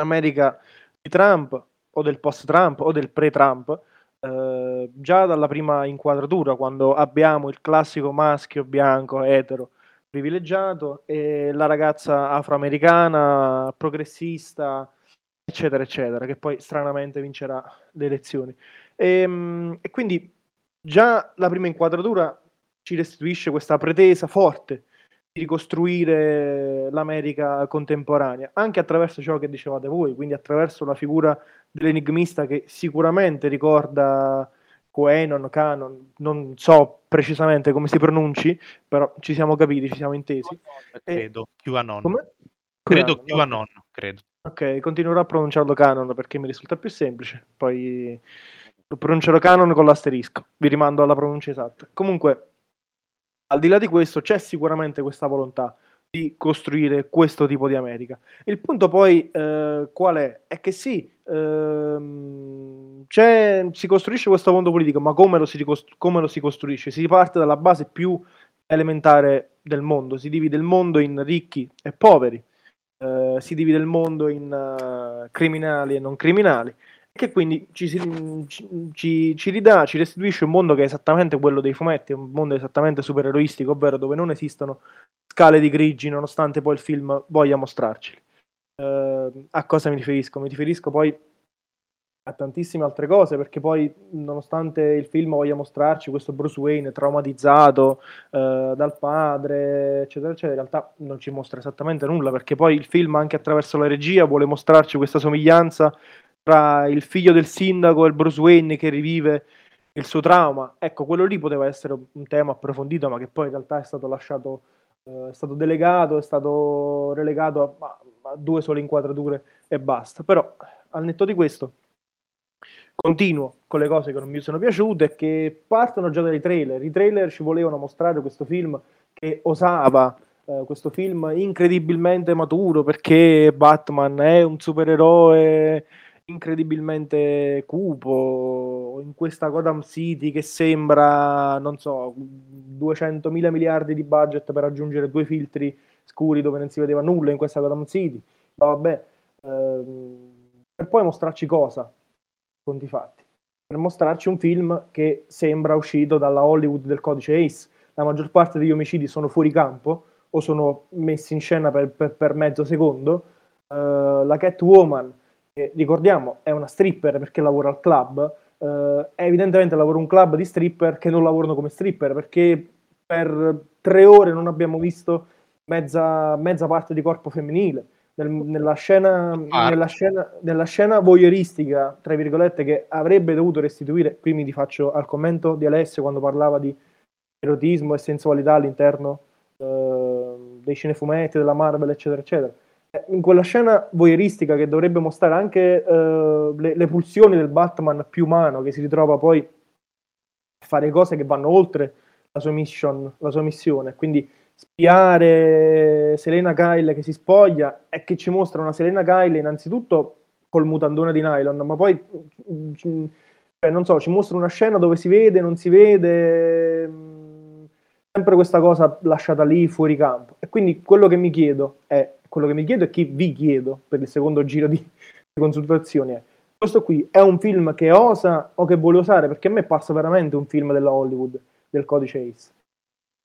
America di Trump o del post-Trump o del pre-Trump, eh, già dalla prima inquadratura, quando abbiamo il classico maschio bianco etero privilegiato e la ragazza afroamericana progressista, eccetera, eccetera, che poi stranamente vincerà le elezioni. E, ehm, e quindi già la prima inquadratura ci restituisce questa pretesa forte ricostruire l'America contemporanea, anche attraverso ciò che dicevate voi, quindi attraverso la figura dell'enigmista che sicuramente ricorda Quenon, Canon, non so precisamente come si pronunci, però ci siamo capiti, ci siamo intesi. Credo, QAnon. Come? Credo QAnon, credo. Ok, continuerò a pronunciarlo Canon perché mi risulta più semplice, poi lo pronuncerò Canon con l'asterisco, vi rimando alla pronuncia esatta. Comunque, al di là di questo c'è sicuramente questa volontà di costruire questo tipo di America. Il punto poi eh, qual è? È che sì, ehm, si costruisce questo mondo politico, ma come lo, ricostru- come lo, si costruisce? Si parte dalla base più elementare del mondo, si divide il mondo in ricchi e poveri, eh, si divide il mondo in uh, criminali e non criminali che quindi ci, ci, ci, ridà, ci restituisce un mondo che è esattamente quello dei fumetti, un mondo esattamente supereroistico, ovvero dove non esistono scale di grigi, nonostante poi il film voglia mostrarci. Uh, a cosa mi riferisco? Mi riferisco poi a tantissime altre cose, perché poi, nonostante il film voglia mostrarci questo Bruce Wayne traumatizzato eh, dal padre, eccetera, eccetera, in realtà non ci mostra esattamente nulla, perché poi il film, anche attraverso la regia, vuole mostrarci questa somiglianza tra il figlio del sindaco e il Bruce Wayne che rivive il suo trauma. Ecco, quello lì poteva essere un tema approfondito, ma che poi in realtà è stato lasciato, eh, è stato delegato, è stato relegato a, a due sole inquadrature e basta. Però, al netto di questo continuo con le cose che non mi sono piaciute che partono già dai trailer. I trailer ci volevano mostrare questo film che osava, eh, questo film incredibilmente maturo perché Batman è un supereroe incredibilmente cupo in questa Gotham City che sembra, non so, 200 mila miliardi di budget per aggiungere due filtri scuri dove non si vedeva nulla in questa Gotham City. Vabbè, ehm, per poi mostrarci cosa? conti fatti, per mostrarci un film che sembra uscito dalla Hollywood del codice Ace. La maggior parte degli omicidi sono fuori campo o sono messi in scena per, per, per mezzo secondo. Uh, la Catwoman, che ricordiamo è una stripper perché lavora al club, uh, evidentemente lavora un club di stripper che non lavorano come stripper perché per tre ore non abbiamo visto mezza, mezza parte di corpo femminile nel, nella, scena, ah. nella, scena, nella scena voyeuristica, tra virgolette, che avrebbe dovuto restituire, qui mi rifaccio al commento di Alessio quando parlava di erotismo e sensualità all'interno eh, dei cinefumetti, della Marvel, eccetera, eccetera. Eh, in quella scena voyeuristica che dovrebbe mostrare anche eh, le, le pulsioni del Batman più umano, che si ritrova poi a fare cose che vanno oltre la sua mission, la sua missione, quindi spiare Selena Kyle che si spoglia e che ci mostra una Selena Kyle innanzitutto col mutandone di nylon, ma poi cioè, non so, ci mostra una scena dove si vede, non si vede, sempre questa cosa lasciata lì fuori campo. E quindi quello che mi chiedo è, quello che mi chiedo e che vi chiedo per il secondo giro di, di consultazioni è, questo qui è un film che osa o che vuole osare? Perché a me passa veramente un film della Hollywood, del codice Ace.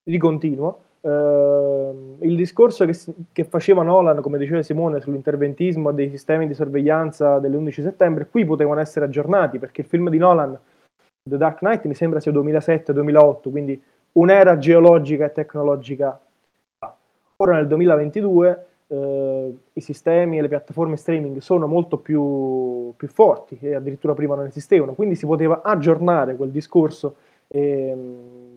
Ricontinuo Uh, il discorso che, che, faceva Nolan, come diceva Simone, sull'interventismo dei sistemi di sorveglianza dell'11 settembre, qui potevano essere aggiornati perché il film di Nolan, The Dark Knight, mi sembra sia 2007-2008, quindi un'era geologica e tecnologica. Ora nel 2022 uh, i sistemi e le piattaforme streaming sono molto più, più forti e addirittura prima non esistevano, quindi si poteva aggiornare quel discorso. E,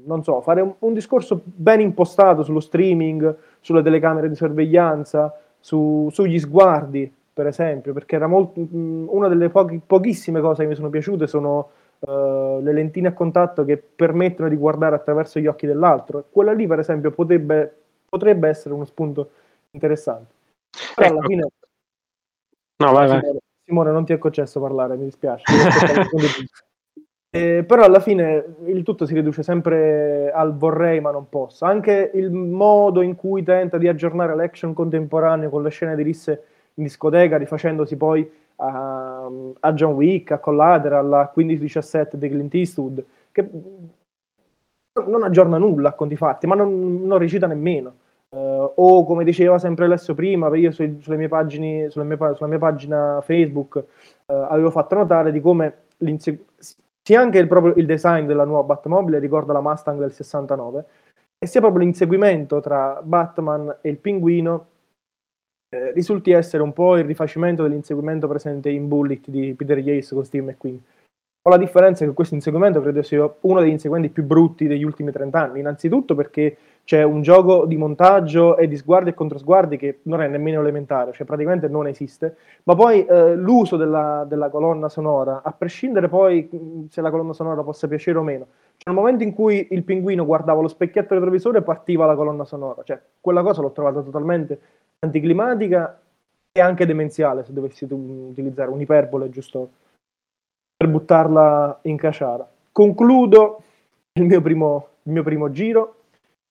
non so, fare un, un, discorso ben impostato sullo streaming, sulle telecamere di sorveglianza, su, sugli sguardi, per esempio, perché era molto, mh, una delle pochi, pochissime cose che mi sono piaciute sono uh, le lentine a contatto che permettono di guardare attraverso gli occhi dell'altro. Quella lì, per esempio, potrebbe, potrebbe essere uno spunto interessante. Però ecco. alla fine... No, vai, vai. Simone, non ti è concesso parlare, mi dispiace. Eh, però alla fine il tutto si riduce sempre al vorrei ma non posso. Anche il modo in cui tenta di aggiornare l'action contemporaneo con le scene di risse in discoteca, rifacendosi poi a, a John Wick, a Collateral, a 15-17 di Clint Eastwood, che non aggiorna nulla a conti fatti, ma non, non recita nemmeno. Uh, o come diceva sempre Alessio prima, io sui, sulle, mie pagine, sulle mie, sulla mia pagina Facebook uh, avevo fatto notare di come sia anche il, proprio, il design della nuova Batmobile ricorda la Mustang del 69 e sia proprio l'inseguimento tra Batman e il pinguino eh, risulti essere un po' il rifacimento dell'inseguimento presente in Bullet di Peter Yates con Steve McQueen. Ho la differenza che questo inseguimento credo sia uno degli inseguimenti più brutti degli ultimi 30 anni, innanzitutto perché c'è un gioco di montaggio e di sguardi e controsguardi che non è nemmeno elementare, cioè praticamente non esiste, ma poi eh, l'uso della, della, colonna sonora, a prescindere poi se la colonna sonora possa piacere o meno, cioè nel momento in cui il pinguino guardava lo specchietto retrovisore partiva la colonna sonora, cioè quella cosa l'ho trovata totalmente anticlimatica e anche demenziale se dovessi utilizzare un'iperbole giusto per buttarla in caciara. Concludo il mio primo, il mio primo giro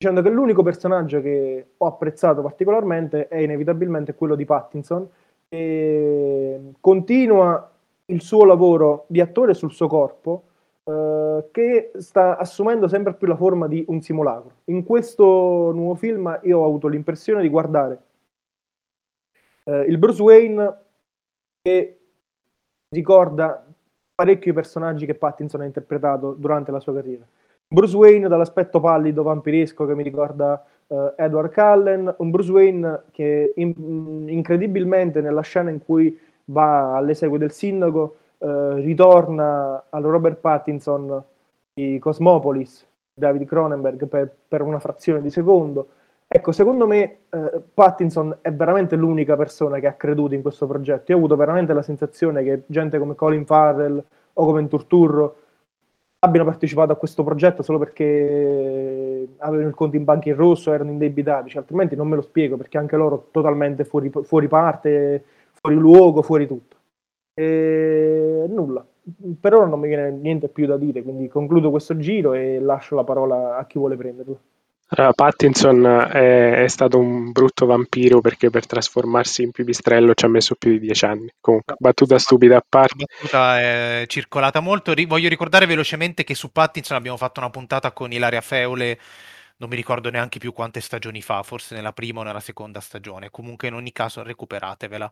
dicendo che l'unico personaggio che ho apprezzato particolarmente è inevitabilmente quello di Pattinson e continua il suo lavoro di attore sul suo corpo eh, che sta assumendo sempre più la forma di un simulacro. In questo nuovo film io ho avuto l'impressione di guardare eh, il Bruce Wayne che ricorda parecchi personaggi che Pattinson ha interpretato durante la sua carriera. Bruce Wayne dall'aspetto pallido vampiresco che mi ricorda uh, Edward Cullen, un Bruce Wayne che in, incredibilmente nella scena in cui va all'esegue del sindaco uh, ritorna al Robert Pattinson di Cosmopolis, David Cronenberg, per, per una frazione di secondo Ecco, secondo me eh, Pattinson è veramente l'unica persona che ha creduto in questo progetto. Io ho avuto veramente la sensazione che gente come Colin Farrell o come Turturro abbiano partecipato a questo progetto solo perché avevano il conto in banca in rosso, erano indebitati, cioè, altrimenti non me lo spiego perché anche loro totalmente fuori, fuori parte, fuori luogo, fuori tutto. E nulla, per ora non mi viene niente più da dire, quindi concludo questo giro e lascio la parola a chi vuole prenderlo. Pattinson è, è, stato un brutto vampiro perché per trasformarsi in pipistrello ci ha messo più di dieci anni. Comunque, battuta stupida a parte. La battuta è circolata molto. Ri- voglio ricordare velocemente che su Pattinson abbiamo fatto una puntata con Ilaria Feule, non mi ricordo neanche più quante stagioni fa, forse nella prima o nella seconda stagione. Comunque, in ogni caso, recuperatevela.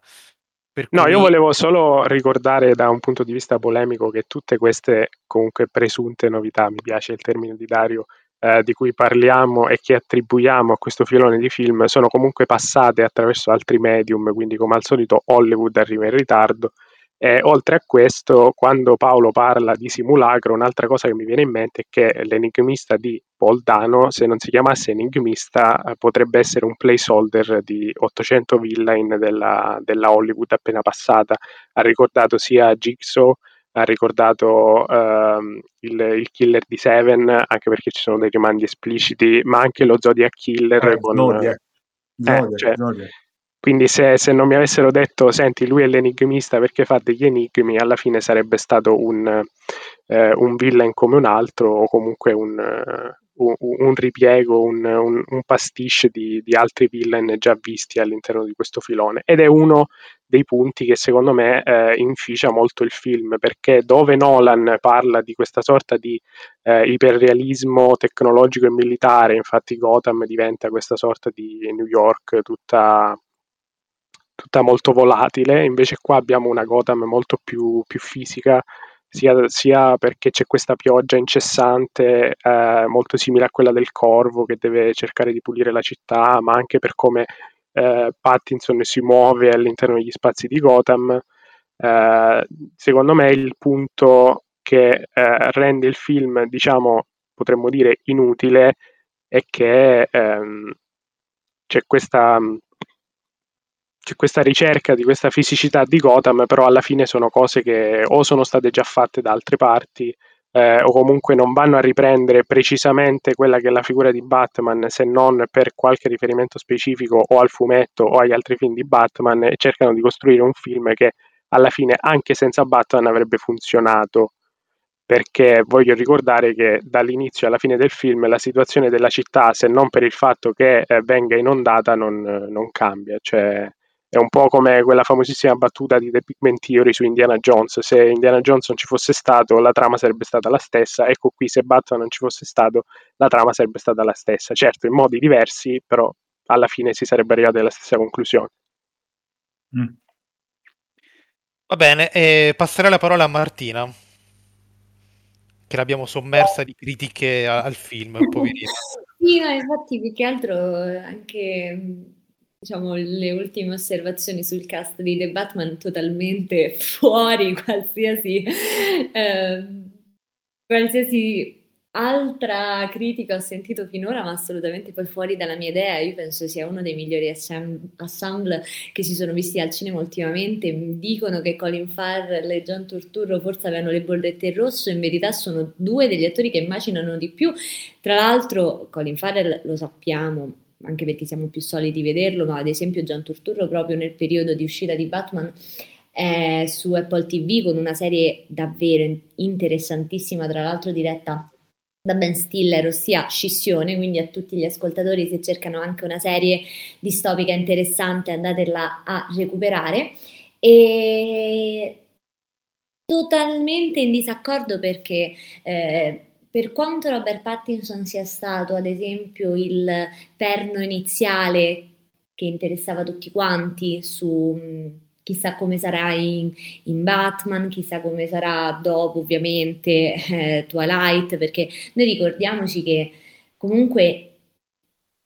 Cui... No, io volevo solo ricordare da un punto di vista polemico che tutte queste comunque presunte novità, mi piace il termine di Dario, eh, di cui parliamo e che attribuiamo a questo filone di film sono comunque passate attraverso altri medium, quindi come al solito Hollywood arriva in ritardo. E oltre a questo, quando Paolo parla di simulacro, un'altra cosa che mi viene in mente è che l'enigmista di Paul se non si chiamasse enigmista, eh, potrebbe essere un placeholder di 800 villain della, della Hollywood appena passata. Ha ricordato sia Jigsaw ha ricordato uh, il, il, killer di Seven, anche perché ci sono dei rimandi espliciti, ma anche lo Zodiac Killer. Eh, con, Zodiac. Zodiac, eh, cioè, Zodiac. Quindi se, se, non mi avessero detto, senti, lui è l'enigmista perché fa degli enigmi, alla fine sarebbe stato un, eh, un villain come un altro o comunque un, un, un ripiego, un, un pastiche di, di, altri villain già visti all'interno di questo filone. Ed è uno dei punti che secondo me eh, inficia molto il film, perché dove Nolan parla di questa sorta di eh, iperrealismo tecnologico e militare, infatti Gotham diventa questa sorta di New York tutta tutta molto volatile, invece qua abbiamo una Gotham molto più, più fisica, sia, sia, perché c'è questa pioggia incessante, eh, molto simile a quella del Corvo, che deve cercare di pulire la città, ma anche per come eh, Pattinson si muove all'interno degli spazi di Gotham. Eh, secondo me il punto che eh, rende il film, diciamo, potremmo dire inutile, è che ehm, c'è questa c'è questa ricerca di questa fisicità di Gotham, però alla fine sono cose che o sono state già fatte da altre parti eh, o comunque non vanno a riprendere precisamente quella che è la figura di Batman, se non per qualche riferimento specifico o al fumetto o agli altri film di Batman e cercano di costruire un film che alla fine anche senza Batman avrebbe funzionato perché voglio ricordare che dall'inizio alla fine del film la situazione della città, se non per il fatto che eh, venga inondata, non, non cambia. Cioè, è un po' come quella famosissima battuta di The Big Man Theory su Indiana Jones. Se Indiana Jones non ci fosse stato, la trama sarebbe stata la stessa. Ecco qui, se Batman non ci fosse stato, la trama sarebbe stata la stessa. Certo, in modi diversi, però alla fine si sarebbe arrivati alla stessa conclusione. Mm. Va bene, eh, passerei la parola a Martina, che l'abbiamo sommersa di critiche al film, poverina. Sì, no, infatti più che altro anche diciamo, le ultime osservazioni sul cast di The Batman totalmente fuori qualsiasi, eh, qualsiasi altra critica ho sentito finora, ma assolutamente poi fuori dalla mia idea. Io penso sia uno dei migliori ensemble che si sono visti al cinema ultimamente. Dicono che Colin Farrell e John Turturro forse avevano le bollette rosso, in verità sono due degli attori che immaginano di più. Tra l'altro, Colin Farrell lo sappiamo, anche perché siamo più soliti vederlo, ma ad esempio Gian Turturro proprio nel periodo di uscita di Batman è su Apple TV con una serie davvero interessantissima, tra l'altro diretta da Ben Stiller, ossia Scissione, quindi a tutti gli ascoltatori se cercano anche una serie distopica interessante andatela a recuperare. E totalmente in disaccordo perché eh, per quanto Robert Pattinson sia stato, ad esempio, il perno iniziale che interessava tutti quanti su, chissà come sarà in, in, Batman, chissà come sarà dopo ovviamente eh, Twilight, perché noi ricordiamoci che comunque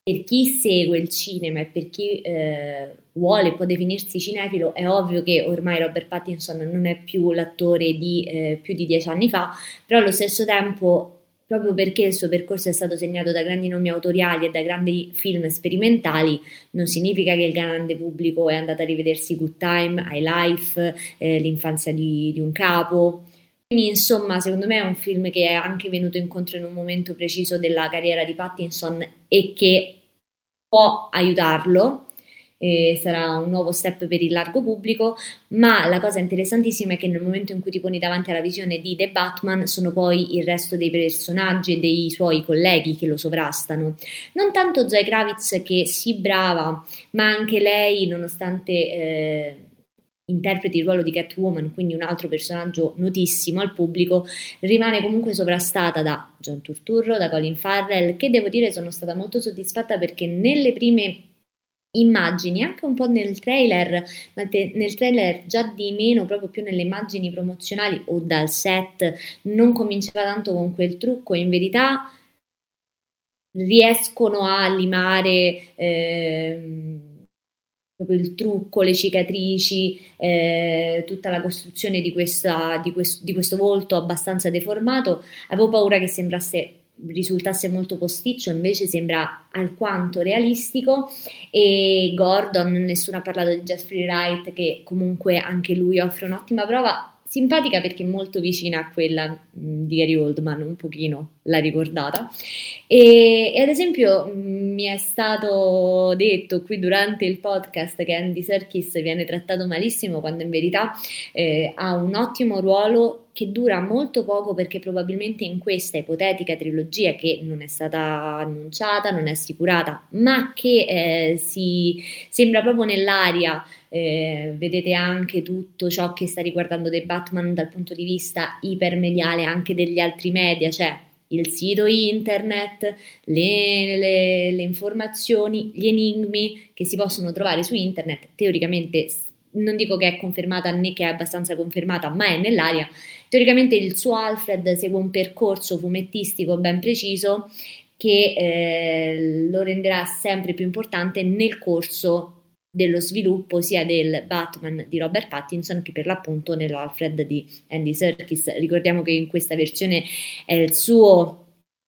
per chi segue il cinema e per chi eh, vuole può definirsi cinefilo, è ovvio che ormai Robert Pattinson non è più l'attore di eh, più di dieci anni fa, però allo stesso tempo proprio perché il suo percorso è stato segnato da grandi nomi autoriali e da grandi film sperimentali, non significa che il grande pubblico è andato a rivedersi Good Time, High Life, eh, L'infanzia di, di un capo. Quindi, insomma, secondo me è un film che è anche venuto incontro in un momento preciso della carriera di Pattinson e che può aiutarlo e sarà un nuovo step per il largo pubblico, ma la cosa interessantissima è che nel momento in cui ti poni davanti alla visione di The Batman sono poi il resto dei personaggi e dei suoi colleghi che lo sovrastano. Non tanto Zoe Kravitz che si brava, ma anche lei, nonostante eh, interpreti il ruolo di Catwoman, quindi un altro personaggio notissimo al pubblico, rimane comunque sovrastata da John Turturro, da Colin Farrell, che devo dire sono stata molto soddisfatta perché nelle prime immagini, anche un po' nel trailer, ma te, nel trailer già di meno, proprio più nelle immagini promozionali o dal set, non cominciava tanto con quel trucco, in verità riescono a limare eh, proprio il trucco, le cicatrici, eh, tutta la costruzione di, questa, di, quest, di questo volto abbastanza deformato. Avevo paura che sembrasse risultasse molto posticcio, invece sembra alquanto realistico e Gordon, nessuno ha parlato di Jeffrey Wright che comunque anche lui offre un'ottima prova, simpatica perché molto vicina a quella mm, di Gary Oldman, un pochino l'ha ricordata. E, e, ad esempio mm, mi è stato detto qui durante il podcast che Andy Serkis viene trattato malissimo quando in verità eh, ha un ottimo ruolo che dura molto poco perché probabilmente in questa ipotetica trilogia che non è stata annunciata, non è assicurata, ma che eh, si sembra proprio nell'aria eh, vedete anche tutto ciò che sta riguardando The Batman dal punto di vista ipermediale anche degli altri media, cioè il sito internet, le, le, le informazioni, gli enigmi che si possono trovare su internet, teoricamente non dico che è confermata né che è abbastanza confermata, ma è nell'aria. Teoricamente il suo Alfred segue un percorso fumettistico ben preciso che eh, lo renderà sempre più importante nel corso dello sviluppo sia del Batman di Robert Pattinson che per l'appunto nell'Alfred di Andy Serkis. Ricordiamo che in questa versione è il suo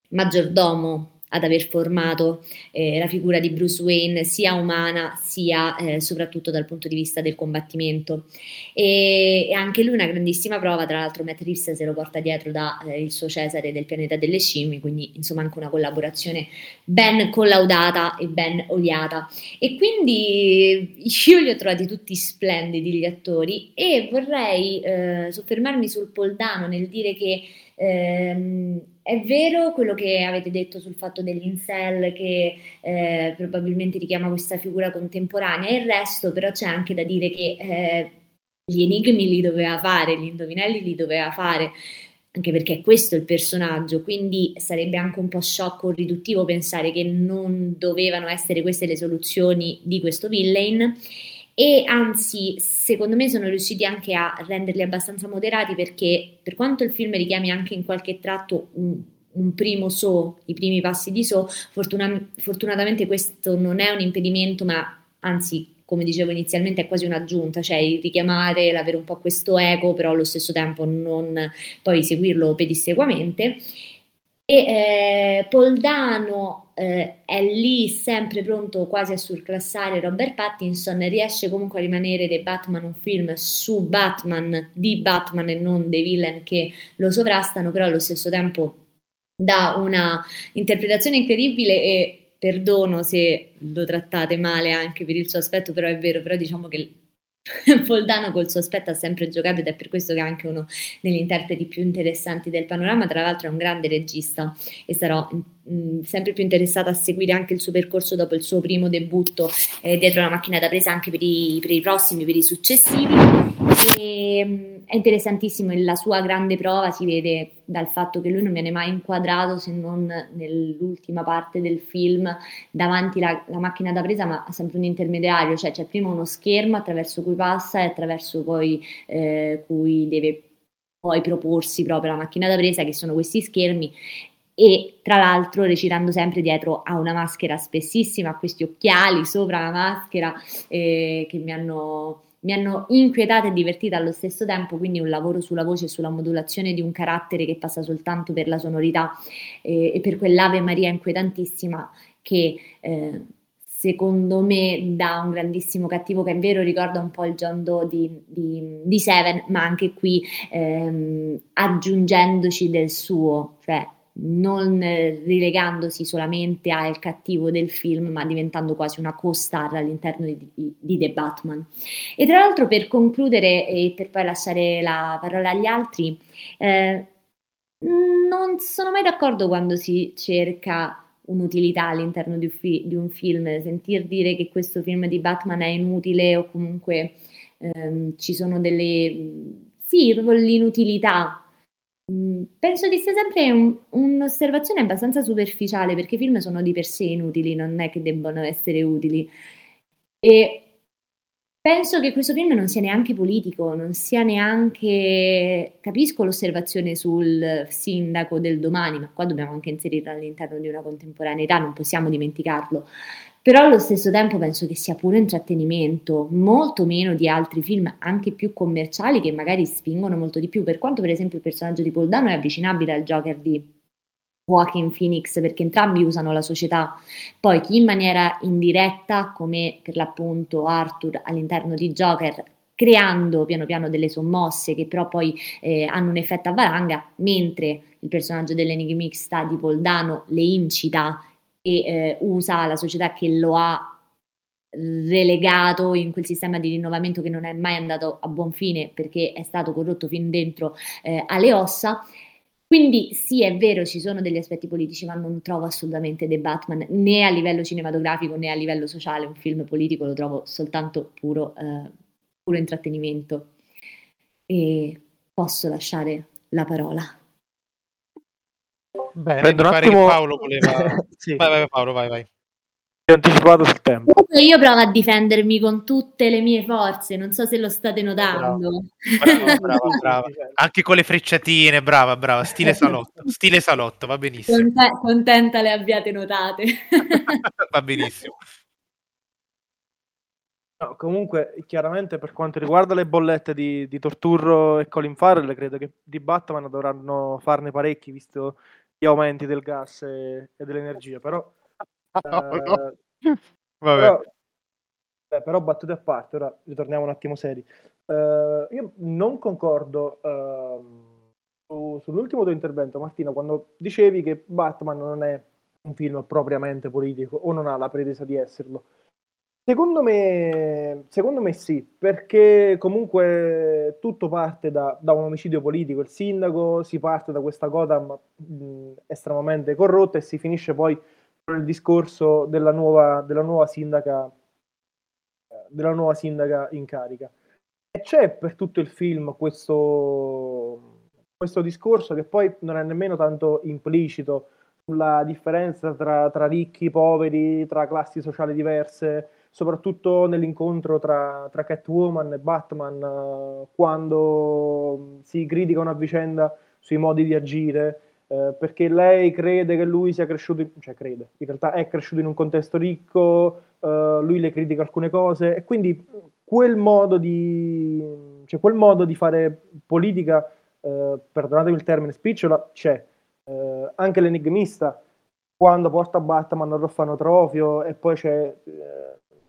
maggiordomo ad aver formato eh, la figura di Bruce Wayne sia umana sia eh, soprattutto dal punto di vista del combattimento. E, e, anche lui una grandissima prova tra l'altro Matt Reeves se lo porta dietro da eh, suo Cesare del pianeta delle scimmie quindi insomma anche una collaborazione ben collaudata e ben odiata. E quindi io li ho trovati tutti splendidi gli attori e vorrei eh, soffermarmi sul Poldano nel dire che ehm, è vero quello che avete detto sul fatto dell'incel che eh, probabilmente richiama questa figura contemporanea, il resto però c'è anche da dire che eh, gli enigmi li doveva fare, gli indovinelli li doveva fare, anche perché è questo il personaggio, quindi sarebbe anche un po' sciocco o riduttivo pensare che non dovevano essere queste le soluzioni di questo villain e anzi secondo me sono riusciti anche a renderli abbastanza moderati perché per quanto il film richiami anche in qualche tratto un, un primo so, i primi passi di so, fortuna, fortunatamente questo non è un impedimento ma anzi come dicevo inizialmente è quasi un'aggiunta, cioè il richiamare, l'avere un po' questo eco però allo stesso tempo non poi seguirlo pedissequamente e eh, Poldano eh, è lì sempre pronto quasi a surclassare Robert Pattinson, riesce comunque a rimanere The Batman un film su Batman, di Batman e non dei villain che lo sovrastano, però allo stesso tempo dà una interpretazione incredibile e perdono se lo trattate male anche per il suo aspetto, però è vero, però diciamo che Poldano col suo aspetto ha sempre giocato ed è per questo che è anche uno degli interpreti più interessanti del panorama, tra l'altro è un grande regista e sarò mh, mm, sempre più interessata a seguire anche il suo percorso dopo il suo primo debutto eh, dietro la macchina da presa anche per i, per i prossimi, per i successivi. E, è interessantissimo e la sua grande prova si vede dal fatto che lui non viene mai inquadrato se non nell'ultima parte del film davanti la, la macchina da presa, ma sempre un intermediario, cioè c'è prima uno schermo attraverso cui passa e attraverso poi eh, cui deve poi proporsi proprio la macchina da presa, che sono questi schermi, e tra l'altro recitando sempre dietro a una maschera spessissima, a questi occhiali sopra la maschera eh, che mi hanno, mi hanno inquietata e divertita allo stesso tempo, quindi un lavoro sulla voce e sulla modulazione di un carattere che passa soltanto per la sonorità eh, e per quell'Ave Maria inquietantissima che eh, secondo me dà un grandissimo cattivo che è vero ricorda un po' il John Doe di, di, di Seven ma anche qui ehm, aggiungendoci del suo cioè non rilegandosi solamente al cattivo del film, ma diventando quasi una co-star all'interno di, di, di, The Batman. E tra l'altro, per concludere e per poi lasciare la parola agli altri, eh, non sono mai d'accordo quando si cerca un'utilità all'interno di di un, film, sentir dire che questo film di Batman è inutile o comunque ehm, ci sono delle... Sì, proprio l'inutilità Mm, penso che sia sempre un, un'osservazione abbastanza superficiale perché i film sono di per sé inutili, non è che debbano essere utili. E penso che questo film non sia neanche politico, non sia neanche. Capisco l'osservazione sul sindaco del domani, ma qua dobbiamo anche inserirlo all'interno di una contemporaneità, non possiamo dimenticarlo però allo stesso tempo penso che sia pure intrattenimento, molto meno di altri film anche più commerciali che magari spingono molto di più, per quanto per esempio il personaggio di Paul Dano è avvicinabile al Joker di Joaquin Phoenix perché entrambi usano la società, poi chi in maniera indiretta come per l'appunto Arthur all'interno di Joker creando piano piano delle sommosse che però poi eh, hanno un effetto a valanga, mentre il personaggio dell'enigmista di Poldano le incita e eh, usa la società che lo ha relegato in quel sistema di rinnovamento che non è mai andato a buon fine perché è stato corrotto fin dentro eh, alle ossa. Quindi sì, è vero, ci sono degli aspetti politici, ma non trovo assolutamente The Batman né a livello cinematografico né a livello sociale. Un film politico lo trovo soltanto puro, eh, puro intrattenimento. E posso lasciare la parola. Bene, Prendo un attimo... Paolo voleva... sì. Vai, vai, Paolo, vai, vai. Ho anticipato sul tempo. Io provo a difendermi con tutte le mie forze, non so se lo state notando. Brava, brava, brava. Anche con le frecciatine, brava, brava, stile salotto, stile salotto, va benissimo. Conte- contenta le abbiate notate. va benissimo. No, comunque, chiaramente per quanto riguarda le bollette di, di Torturro e Colin Farrell, credo che di Batman dovranno farne parecchi, visto gli aumenti del gas e, e dell'energia, però, oh, no. eh, però, eh, però, battute a parte, ora ritorniamo un attimo seri. Uh, io non concordo uh, su, sull'ultimo tuo intervento, Martino, quando dicevi che Batman non è un film propriamente politico o non ha la pretesa di esserlo. Secondo me, secondo me sì, perché comunque tutto parte da, da, un omicidio politico. Il sindaco si parte da questa Gotham mh, estremamente corrotta e si finisce poi con il discorso della nuova, della nuova, sindaca, della nuova sindaca in carica. E c'è per tutto il film questo, questo discorso che poi non è nemmeno tanto implicito sulla differenza tra, tra ricchi, poveri, tra classi sociali diverse soprattutto nell'incontro tra, tra Catwoman e Batman, uh, quando si criticano a vicenda sui modi di agire, uh, perché lei crede che lui sia cresciuto, in, cioè crede, in realtà è cresciuto in un contesto ricco, uh, lui le critica alcune cose e quindi quel modo di, cioè quel modo di fare politica, perdonatemi il termine spicciola, c'è. anche l'enigmista quando porta Batman all'orfanotrofio e poi c'è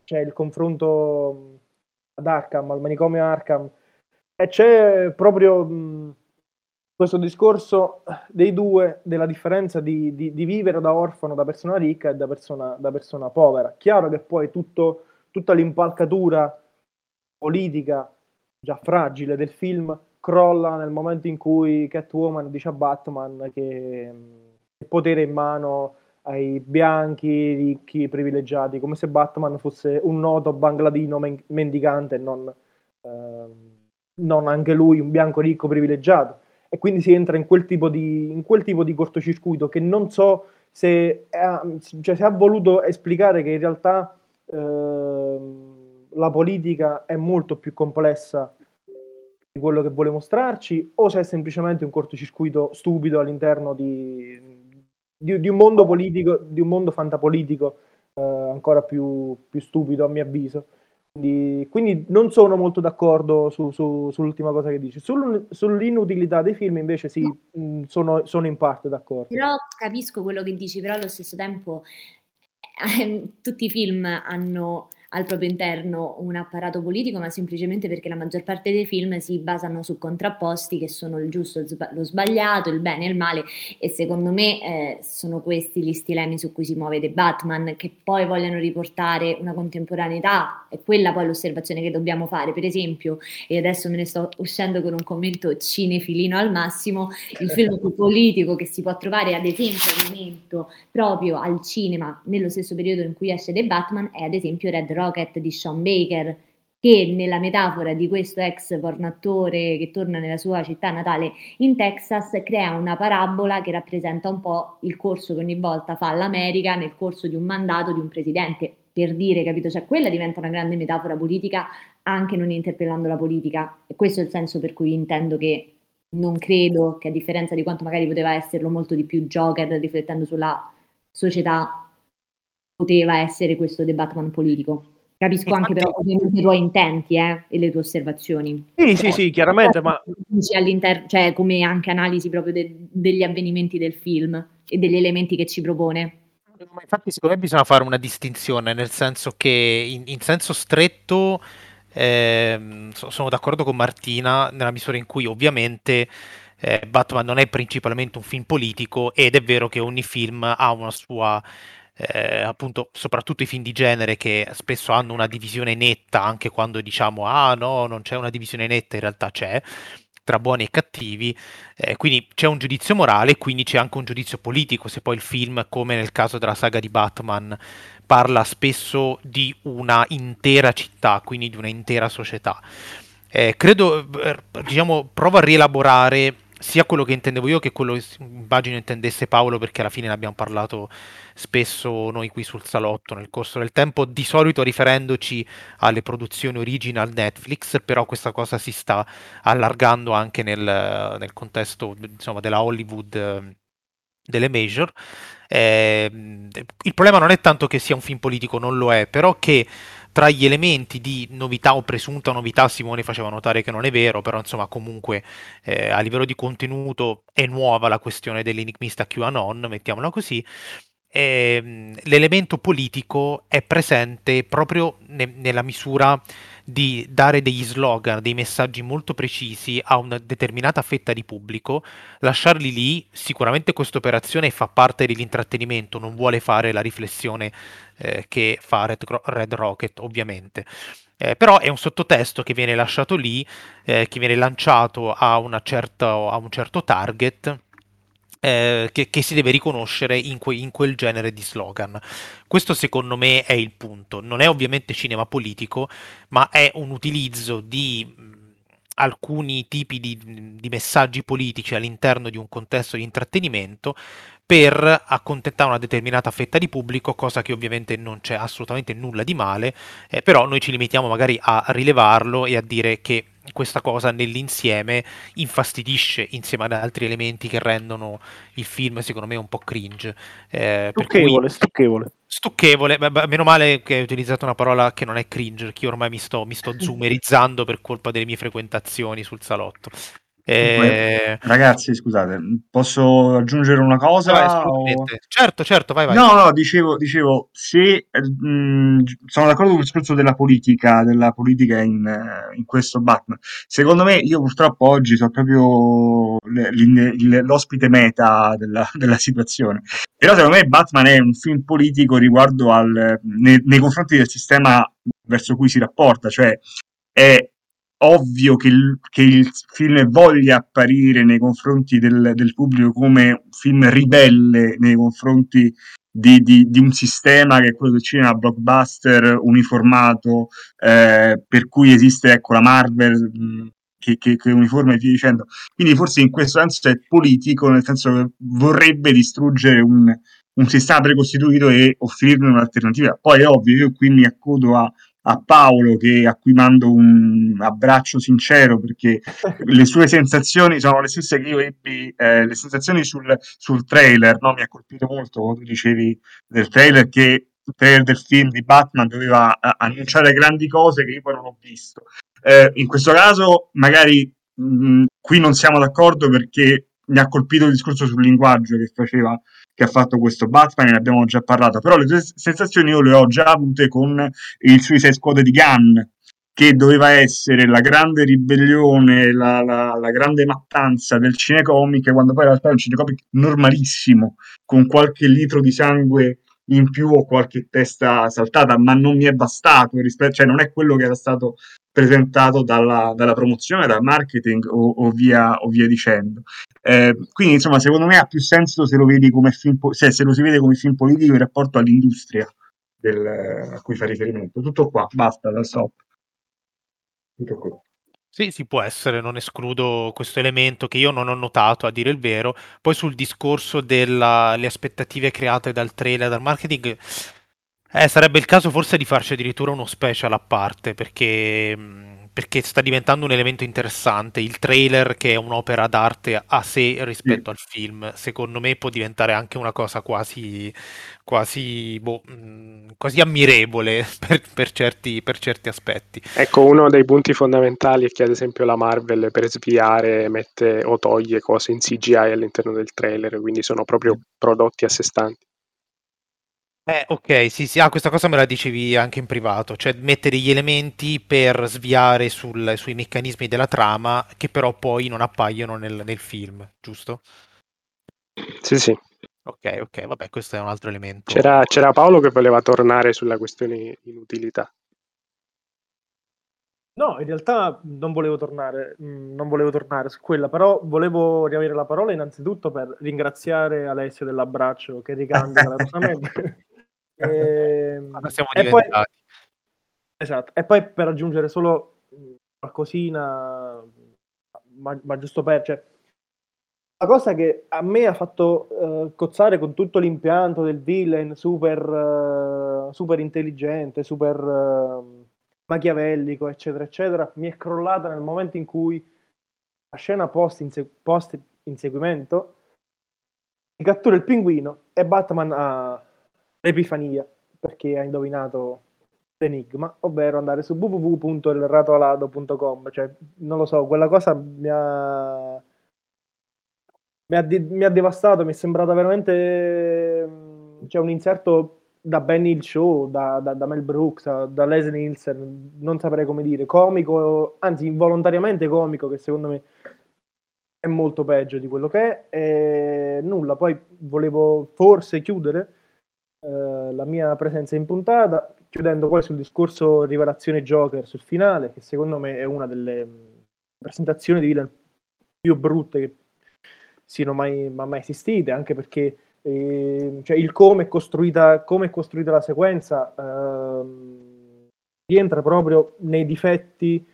c'è il confronto ad Arkham, al manicomio Arkham, e c'è proprio questo discorso dei due, della differenza di, di, di, vivere da orfano, da persona ricca e da persona, da persona povera. Chiaro che poi tutto, tutta l'impalcatura politica già fragile del film crolla nel momento in cui Catwoman dice a Batman che il potere in mano ai bianchi, ricchi, privilegiati, come se Batman fosse un noto bangladino men- mendicante e non, ehm, non anche lui un bianco ricco privilegiato. E quindi si entra in quel tipo di, in quel tipo di cortocircuito che non so se, ha, cioè, ha voluto esplicare che in realtà eh, la politica è molto più complessa di quello che vuole mostrarci o se è semplicemente un cortocircuito stupido all'interno di, di, di un mondo politico, di un mondo fantapolitico eh, ancora più, più stupido a mio avviso. Quindi, quindi, non sono molto d'accordo su, su, sull'ultima cosa che dici. Sul, sull'inutilità dei film invece sì, no. mh, sono, sono, in parte d'accordo. Però capisco quello che dici, però allo stesso tempo tutti i film hanno al proprio interno un apparato politico, ma semplicemente perché la maggior parte dei film si basano su contrapposti che sono il giusto, lo sbagliato, il bene e il male e secondo me eh, sono questi gli stilemi su cui si muove The Batman, che poi vogliono riportare una contemporaneità, è quella poi l'osservazione che dobbiamo fare. Per esempio, e adesso me ne sto uscendo con un commento cinefilino al massimo, il film più politico che si può trovare ad esempio al momento proprio al cinema nello stesso periodo in cui esce The Batman è ad esempio Red Rocket di Sean Baker, che nella metafora di questo ex pornattore che torna nella sua città natale in Texas crea una parabola che rappresenta un po' il corso che ogni volta fa l'America nel corso di un mandato di un presidente, per dire, capito? Cioè quella diventa una grande metafora politica anche non interpellando la politica e questo è il senso per cui intendo che non credo che a differenza di quanto magari poteva esserlo molto di più Joker riflettendo sulla società poteva essere questo The Batman politico. Capisco Infatti, anche però ovviamente i tuoi intenti eh, e le tue osservazioni. Sì, sì, sì, chiaramente, ma... Cioè, come anche analisi proprio de- degli avvenimenti del film e degli elementi che ci propone. Infatti secondo me bisogna fare una distinzione, nel senso che in, in senso stretto eh, sono d'accordo con Martina nella misura in cui ovviamente eh, Batman non è principalmente un film politico ed è vero che ogni film ha una sua eh, appunto soprattutto i film di genere che spesso hanno una divisione netta anche quando diciamo ah no non c'è una divisione netta in realtà c'è tra buoni e cattivi eh, quindi c'è un giudizio morale quindi c'è anche un giudizio politico se poi il film come nel caso della saga di Batman parla spesso di una intera città quindi di una intera società. Eh, credo eh, diciamo provo a rielaborare sia quello che intendevo io che quello che immagino intendesse Paolo perché alla fine ne abbiamo parlato spesso noi qui sul salotto nel corso del tempo, di solito riferendoci alle produzioni original Netflix, però questa cosa si sta allargando anche nel, nel contesto insomma, della Hollywood delle major. Eh, il problema non è tanto che sia un film politico, non lo è, però che tra gli elementi di novità o presunta novità, Simone faceva notare che non è vero, però insomma comunque eh, a livello di contenuto è nuova la questione dell'enigmista QAnon, mettiamola così, eh, l'elemento politico è presente proprio ne- nella misura di dare degli slogan, dei messaggi molto precisi a una determinata fetta di pubblico, lasciarli lì, sicuramente questa operazione fa parte dell'intrattenimento, non vuole fare la riflessione eh, che fa Red, Red, Rocket, ovviamente. Eh, però è un sottotesto che viene lasciato lì, eh, che viene lanciato a, certa, a un certo target eh, che, che, si deve riconoscere in, que, in, quel genere di slogan. Questo secondo me è il punto. Non è ovviamente cinema politico, ma è un utilizzo di mh, alcuni tipi di, di, messaggi politici all'interno di un contesto di intrattenimento per accontentare una determinata fetta di pubblico, cosa che ovviamente non c'è assolutamente nulla di male, eh, però noi ci limitiamo magari a rilevarlo e a dire che questa cosa nell'insieme infastidisce insieme ad altri elementi che rendono il film secondo me un po' cringe. Eh, stucchevole, cui, stucchevole. Stucchevole, beh, meno male che hai utilizzato una parola che non è cringe, perché io ormai mi sto, mi sto zoomerizzando per colpa delle mie frequentazioni sul salotto. Eh... Ragazzi, scusate, posso aggiungere una cosa? Vai, o... Certo, certo, vai, vai. No, no, dicevo, dicevo se mh, mm, sono d'accordo con il discorso della politica, della politica in, in, questo Batman. Secondo me, io purtroppo oggi sono proprio l'ospite meta della, della situazione. Però secondo me Batman è un film politico riguardo al, nei, nei confronti del sistema verso cui si rapporta, cioè è ovvio che il, che il, film voglia apparire nei confronti del, del, pubblico come un film ribelle nei confronti di, di, di, un sistema che è quello del cinema blockbuster uniformato, eh, per cui esiste ecco, la Marvel mh, che, che, che uniforme e via dicendo. Quindi forse in questo senso è politico, nel senso che vorrebbe distruggere un, un sistema precostituito e offrirne un'alternativa. Poi è ovvio, io qui mi accodo a, a Paolo che, a cui mando un abbraccio sincero perché le sue sensazioni sono le stesse che io ebbi, eh, le sensazioni sul, sul trailer, no? mi ha colpito molto quando tu dicevi del trailer che il trailer del film di Batman doveva uh, annunciare grandi cose che io poi non ho visto. Eh, in questo caso magari mh, qui non siamo d'accordo perché mi ha colpito il discorso sul linguaggio che faceva che ha fatto questo Batman, ne abbiamo già parlato, però le tue sensazioni io le ho già avute con il Suicide Squad di Gunn, che doveva essere la grande ribellione, la, la, la grande mattanza del cinecomic, quando poi in realtà è un cinecomic normalissimo, con qualche litro di sangue in più o qualche testa saltata, ma non mi è bastato, rispetto, cioè non è quello che era stato presentato dalla, dalla promozione, dal marketing o, o, via, o via, dicendo. Eh, quindi, insomma, secondo me ha più senso se lo vedi come film, se, se lo si vede come film politico in rapporto all'industria del, a cui fa riferimento. Tutto qua, basta, da stop. Tutto qua. Sì, sì, può essere, non escludo questo elemento che io non ho notato, a dire il vero. Poi sul discorso delle aspettative create dal trailer, dal marketing, eh, sarebbe il caso forse di farci addirittura uno special a parte, perché, perché sta diventando un elemento interessante. Il trailer, che è un'opera d'arte a sé rispetto mm. al film, secondo me può diventare anche una cosa quasi, quasi, boh, quasi ammirevole per, per, certi, per certi aspetti. Ecco, uno dei punti fondamentali è che ad esempio la Marvel per sviare mette o toglie cose in CGI all'interno del trailer, quindi sono proprio prodotti a sé stanti. Eh, ok, sì, sì, ah, questa cosa me la dicevi anche in privato, cioè mettere gli elementi per sviare sul, sui meccanismi della trama che però poi non appaiono nel, nel film, giusto? Sì, sì. Ok, ok, vabbè, questo è un altro elemento. C'era, c'era Paolo che voleva tornare sulla questione inutilità. No, in realtà non volevo tornare, mm, non volevo tornare su quella, però volevo riavere la parola innanzitutto per ringraziare Alessio dell'abbraccio che ricambia calorosamente. E, ehm, siamo e poi, esatto. E poi per aggiungere solo qualcosina, ma, ma giusto per... Cioè, la cosa che a me ha fatto uh, cozzare con tutto l'impianto del villain super, uh, super intelligente, super uh, machiavellico, eccetera, eccetera, mi è crollata nel momento in cui la scena post, inse- post inseguimento cattura il pinguino e Batman ha l'epifania, perché ha indovinato l'enigma, ovvero andare su www.elratolado.com, cioè non lo so, quella cosa mi ha, mi ha, mi ha devastato, mi è sembrata veramente cioè, un inserto da Ben Hill Show, da, da, da, Mel Brooks, da Leslie Nielsen, non saprei come dire, comico, anzi involontariamente comico, che secondo me è molto peggio di quello che è. E nulla, poi volevo forse chiudere eh, la mia presenza in puntata, chiudendo poi sul discorso rivelazione Joker sul finale, che secondo me è una delle mm, presentazioni di villain più brutte che siano mai, mai esistite, anche perché eh, cioè il come è costruita, come è costruita la sequenza eh, rientra proprio nei difetti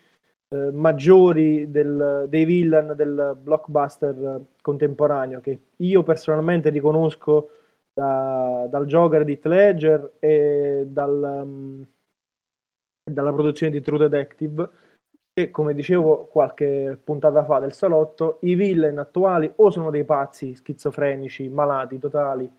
eh, maggiori del, dei villain del blockbuster contemporaneo, che io personalmente riconosco da, dal Joker di Ledger e dal, um, dalla produzione di True Detective e come dicevo qualche puntata fa del salotto i villain attuali o sono dei pazzi schizofrenici malati totali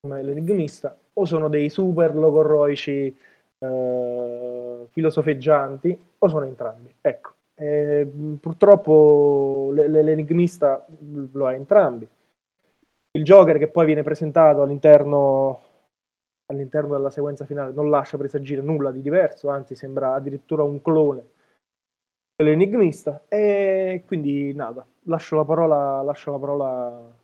come l'enigmista o sono dei super logorroici eh, filosofeggianti o sono entrambi. Ecco eh, purtroppo l'enigmista lo ha entrambi il Joker che poi viene presentato all'interno, all'interno della sequenza finale non lascia presagire nulla di diverso, anzi sembra addirittura un clone dell'enigmista e quindi nada, lascio la parola, lascio la parola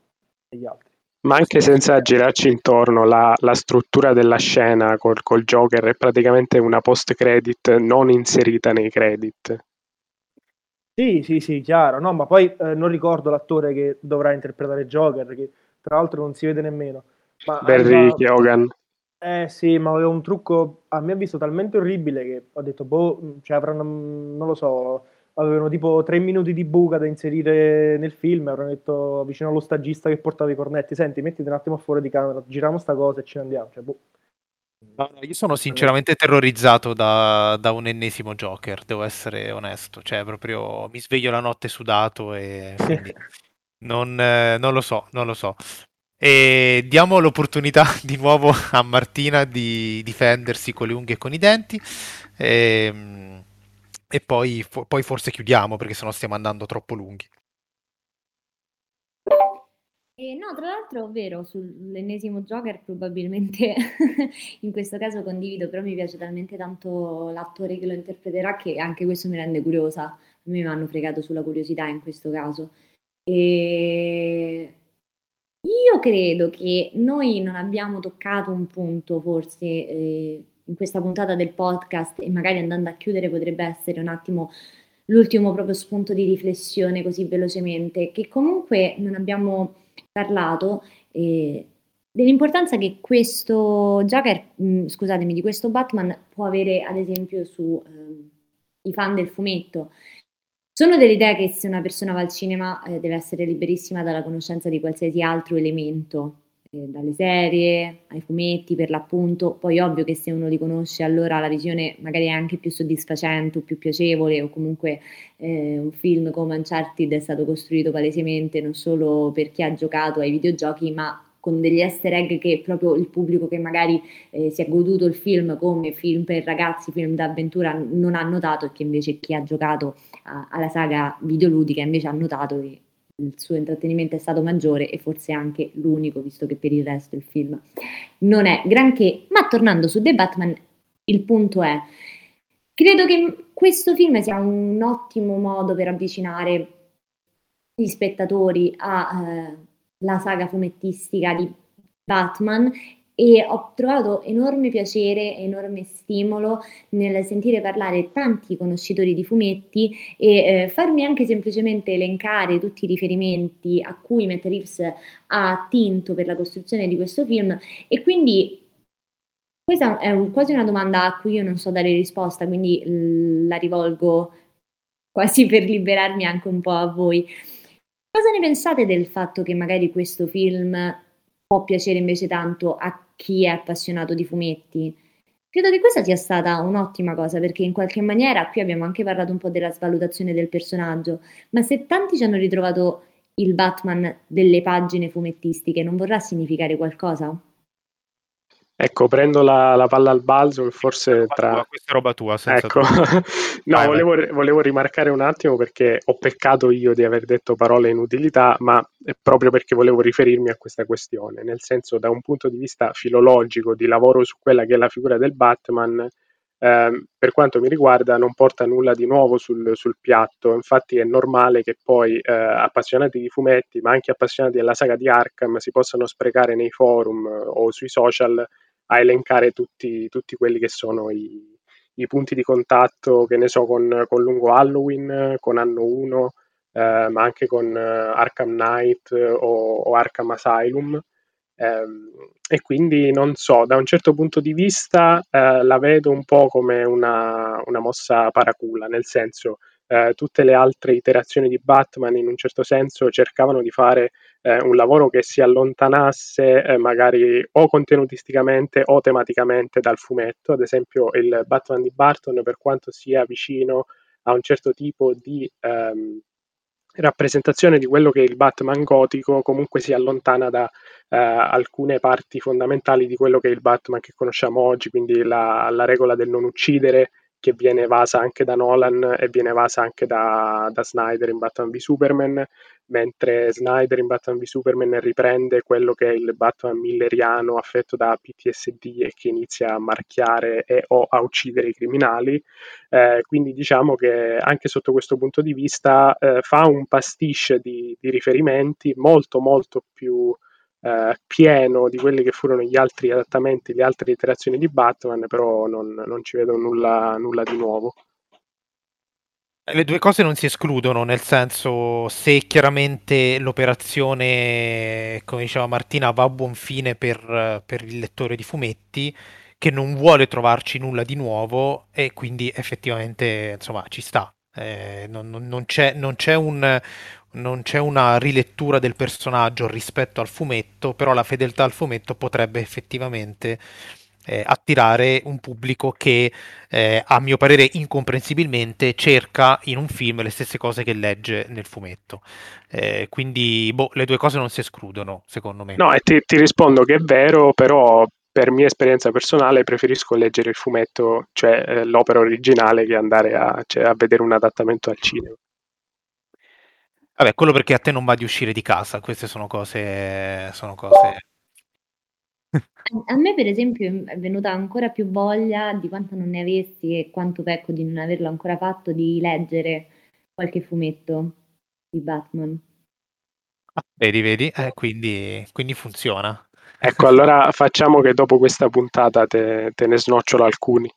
agli altri. Ma anche senza girarci intorno, la, la struttura della scena col, col, Joker è praticamente una post-credit non inserita nei credit. Sì, sì, sì, chiaro. No, ma poi eh, non ricordo l'attore che dovrà interpretare Joker, che tra l'altro non si vede nemmeno. Ma Barry Keoghan. Eh sì, ma aveva un trucco a mio avviso talmente orribile che ho detto, boh, cioè avranno, non lo so, avevano tipo tre minuti di buca da inserire nel film, avevano detto vicino allo stagista che portava i cornetti, senti, mettiti un attimo fuori di camera, giriamo sta cosa e ce ne andiamo. Cioè, boh. Io sono sinceramente terrorizzato da, da, un ennesimo Joker, devo essere onesto. Cioè, proprio mi sveglio la notte sudato e non, eh, non, lo so, non lo so. E diamo l'opportunità di nuovo a Martina di difendersi con le unghie e con i denti. E, ehm, e poi, poi forse chiudiamo perché sennò stiamo andando troppo lunghi. Eh, no, tra l'altro, vero, sull'ennesimo Joker probabilmente in questo caso condivido, però mi piace talmente tanto l'attore che lo interpreterà che anche questo mi rende curiosa. A me mi hanno fregato sulla curiosità in questo caso. E io credo che noi non abbiamo toccato un punto forse eh, in questa puntata del podcast e magari andando a chiudere potrebbe essere un attimo l'ultimo proprio spunto di riflessione così velocemente, che comunque non abbiamo parlato eh, dell'importanza che questo Joker, mh, mm, scusatemi, di questo Batman può avere ad esempio sui eh, fan del fumetto. Sono dell'idea che se una persona va al cinema eh, deve essere liberissima dalla conoscenza di qualsiasi altro elemento, eh, dalle serie ai fumetti per l'appunto. Poi ovvio che se uno li conosce allora la visione magari è anche più soddisfacente o più piacevole o comunque eh, un film come Uncharted è stato costruito palesemente non solo per chi ha giocato ai videogiochi ma con degli easter egg che proprio il pubblico che magari eh, si è goduto il film come film per ragazzi, film d'avventura non ha notato e che invece chi ha giocato a, alla saga videoludica invece ha notato che il suo intrattenimento è stato maggiore e forse anche l'unico, visto che per il resto il film non è granché. Ma tornando su The Batman, il punto è, credo che questo film sia un ottimo modo per avvicinare gli spettatori alla eh, saga fumettistica di Batman e ho trovato enorme piacere, enorme stimolo nel sentire parlare tanti conoscitori di fumetti e eh, farmi anche semplicemente elencare tutti i riferimenti a cui Matt Reeves ha attinto per la costruzione di questo film e quindi questa è un, quasi una domanda a cui io non so dare risposta, quindi l- la rivolgo quasi per liberarmi anche un po' a voi. Cosa ne pensate del fatto che magari questo film può piacere invece tanto a chi è appassionato di fumetti. Credo che questa sia stata un'ottima cosa perché in qualche maniera qui abbiamo anche parlato un po' della svalutazione del personaggio, ma se tanti ci hanno ritrovato il Batman delle pagine fumettistiche, non vorrà significare qualcosa? Ecco, prendo la, la, palla al balzo e forse tra... Tua, questa è roba tua, senza ecco. no, vai, volevo, vai. volevo, rimarcare un attimo perché ho peccato io di aver detto parole inutilità, ma è proprio perché volevo riferirmi a questa questione, nel senso da un punto di vista filologico di lavoro su quella che è la figura del Batman, eh, per quanto mi riguarda non porta nulla di nuovo sul, sul piatto, infatti è normale che poi eh, appassionati di fumetti, ma anche appassionati della saga di Arkham si possano sprecare nei forum o sui social a elencare tutti, tutti quelli che sono i, i, punti di contatto, che ne so, con, con Lungo Halloween, con Anno 1, eh, ma anche con eh, Arkham Knight o, o Arkham Asylum. Eh, e quindi non so, da un certo punto di vista eh, la vedo un po' come una, una mossa paracula, nel senso eh, tutte le altre iterazioni di Batman in un certo senso cercavano di fare eh, un lavoro che si allontanasse eh, magari o contenutisticamente o tematicamente dal fumetto, ad esempio il Batman di Barton per quanto sia vicino a un certo tipo di ehm, rappresentazione di quello che è il Batman gotico comunque si allontana da eh, alcune parti fondamentali di quello che è il Batman che conosciamo oggi, quindi la, la regola del non uccidere, che viene evasa anche da Nolan e viene evasa anche da, da Snyder in Batman v Superman, mentre Snyder in Batman v Superman riprende quello che è il Batman milleriano affetto da PTSD e che inizia a marchiare e o a uccidere i criminali. Eh, quindi diciamo che anche sotto questo punto di vista eh, fa un pastiche di, di riferimenti molto molto più eh, pieno di quelli che furono gli altri adattamenti, le altre iterazioni di Batman, però non, non ci vedo nulla, nulla di nuovo. Le due cose non si escludono, nel senso se chiaramente l'operazione, come diceva Martina, va a buon fine per, per, il lettore di fumetti, che non vuole trovarci nulla di nuovo e quindi effettivamente insomma ci sta. Eh, non, non, non, c'è, c'è un, non c'è una rilettura del personaggio rispetto al fumetto, però la fedeltà al fumetto potrebbe effettivamente eh, attirare un pubblico che, eh, a mio parere, incomprensibilmente cerca in un film le stesse cose che legge nel fumetto. Eh, quindi, boh, le due cose non si escludono, secondo me. No, e ti, ti rispondo che è vero, però per mia esperienza personale preferisco leggere il fumetto, cioè eh, l'opera originale, che andare a, cioè, a, vedere un adattamento al cinema. Vabbè, quello perché a te non va di uscire di casa, queste sono cose... Sono cose... A me, per esempio, è venuta ancora più voglia di quanto non ne avessi e quanto pecco di non averlo ancora fatto di leggere qualche fumetto di Batman. Ah, vedi, vedi, eh, quindi, quindi funziona. Ecco, allora facciamo che dopo questa puntata te, te ne snocciolo alcuni.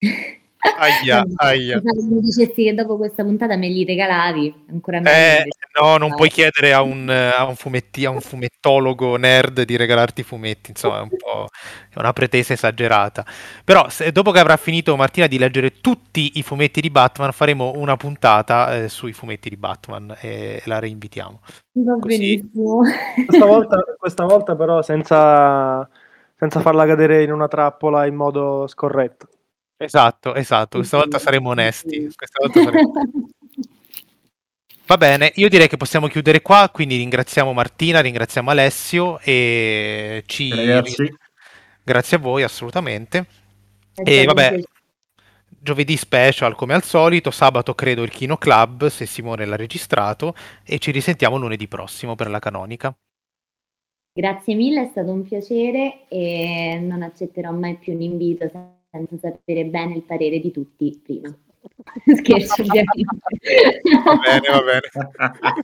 Aia, aia. Se mi dicessi che dopo questa puntata me li regalavi, ancora meglio. Eh, no, non puoi chiedere a un, a, un fumetti, a un, fumettologo nerd di regalarti i fumetti, insomma, è un po' è una pretesa esagerata. Però se, dopo che avrà finito Martina di leggere tutti i fumetti di Batman, faremo una puntata eh, sui fumetti di Batman e la reinvitiamo. Va benissimo. Questa volta, questa volta però senza, senza farla cadere in una trappola in modo scorretto. Esatto, esatto, questa volta saremo onesti. Volta saremo... Va bene, io direi che possiamo chiudere qua, quindi ringraziamo Martina, ringraziamo Alessio e ci... Ragazzi. Grazie a voi, assolutamente. E vabbè, giovedì special come al solito, sabato credo il Kino Club, se Simone l'ha registrato, e ci risentiamo lunedì prossimo per la canonica. Grazie mille, è stato un piacere e non accetterò mai più un invito senza sapere bene il parere di tutti prima. Scherzo, ovviamente. Va bene, va bene.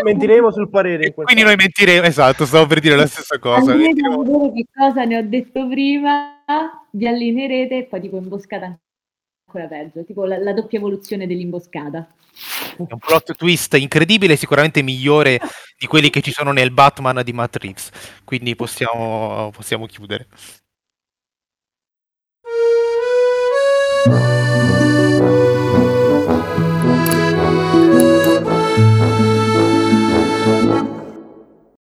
mentiremo sul parere. quindi noi mentiremo, esatto, stavo per dire la stessa cosa. Andrete a vedere che cosa ne ho detto prima, vi allineerete e poi tipo imboscata ancora peggio, tipo la, la doppia evoluzione dell'imboscata. È un plot twist incredibile, sicuramente migliore di quelli che ci sono nel Batman di Reeves. Quindi possiamo, possiamo chiudere. Bye.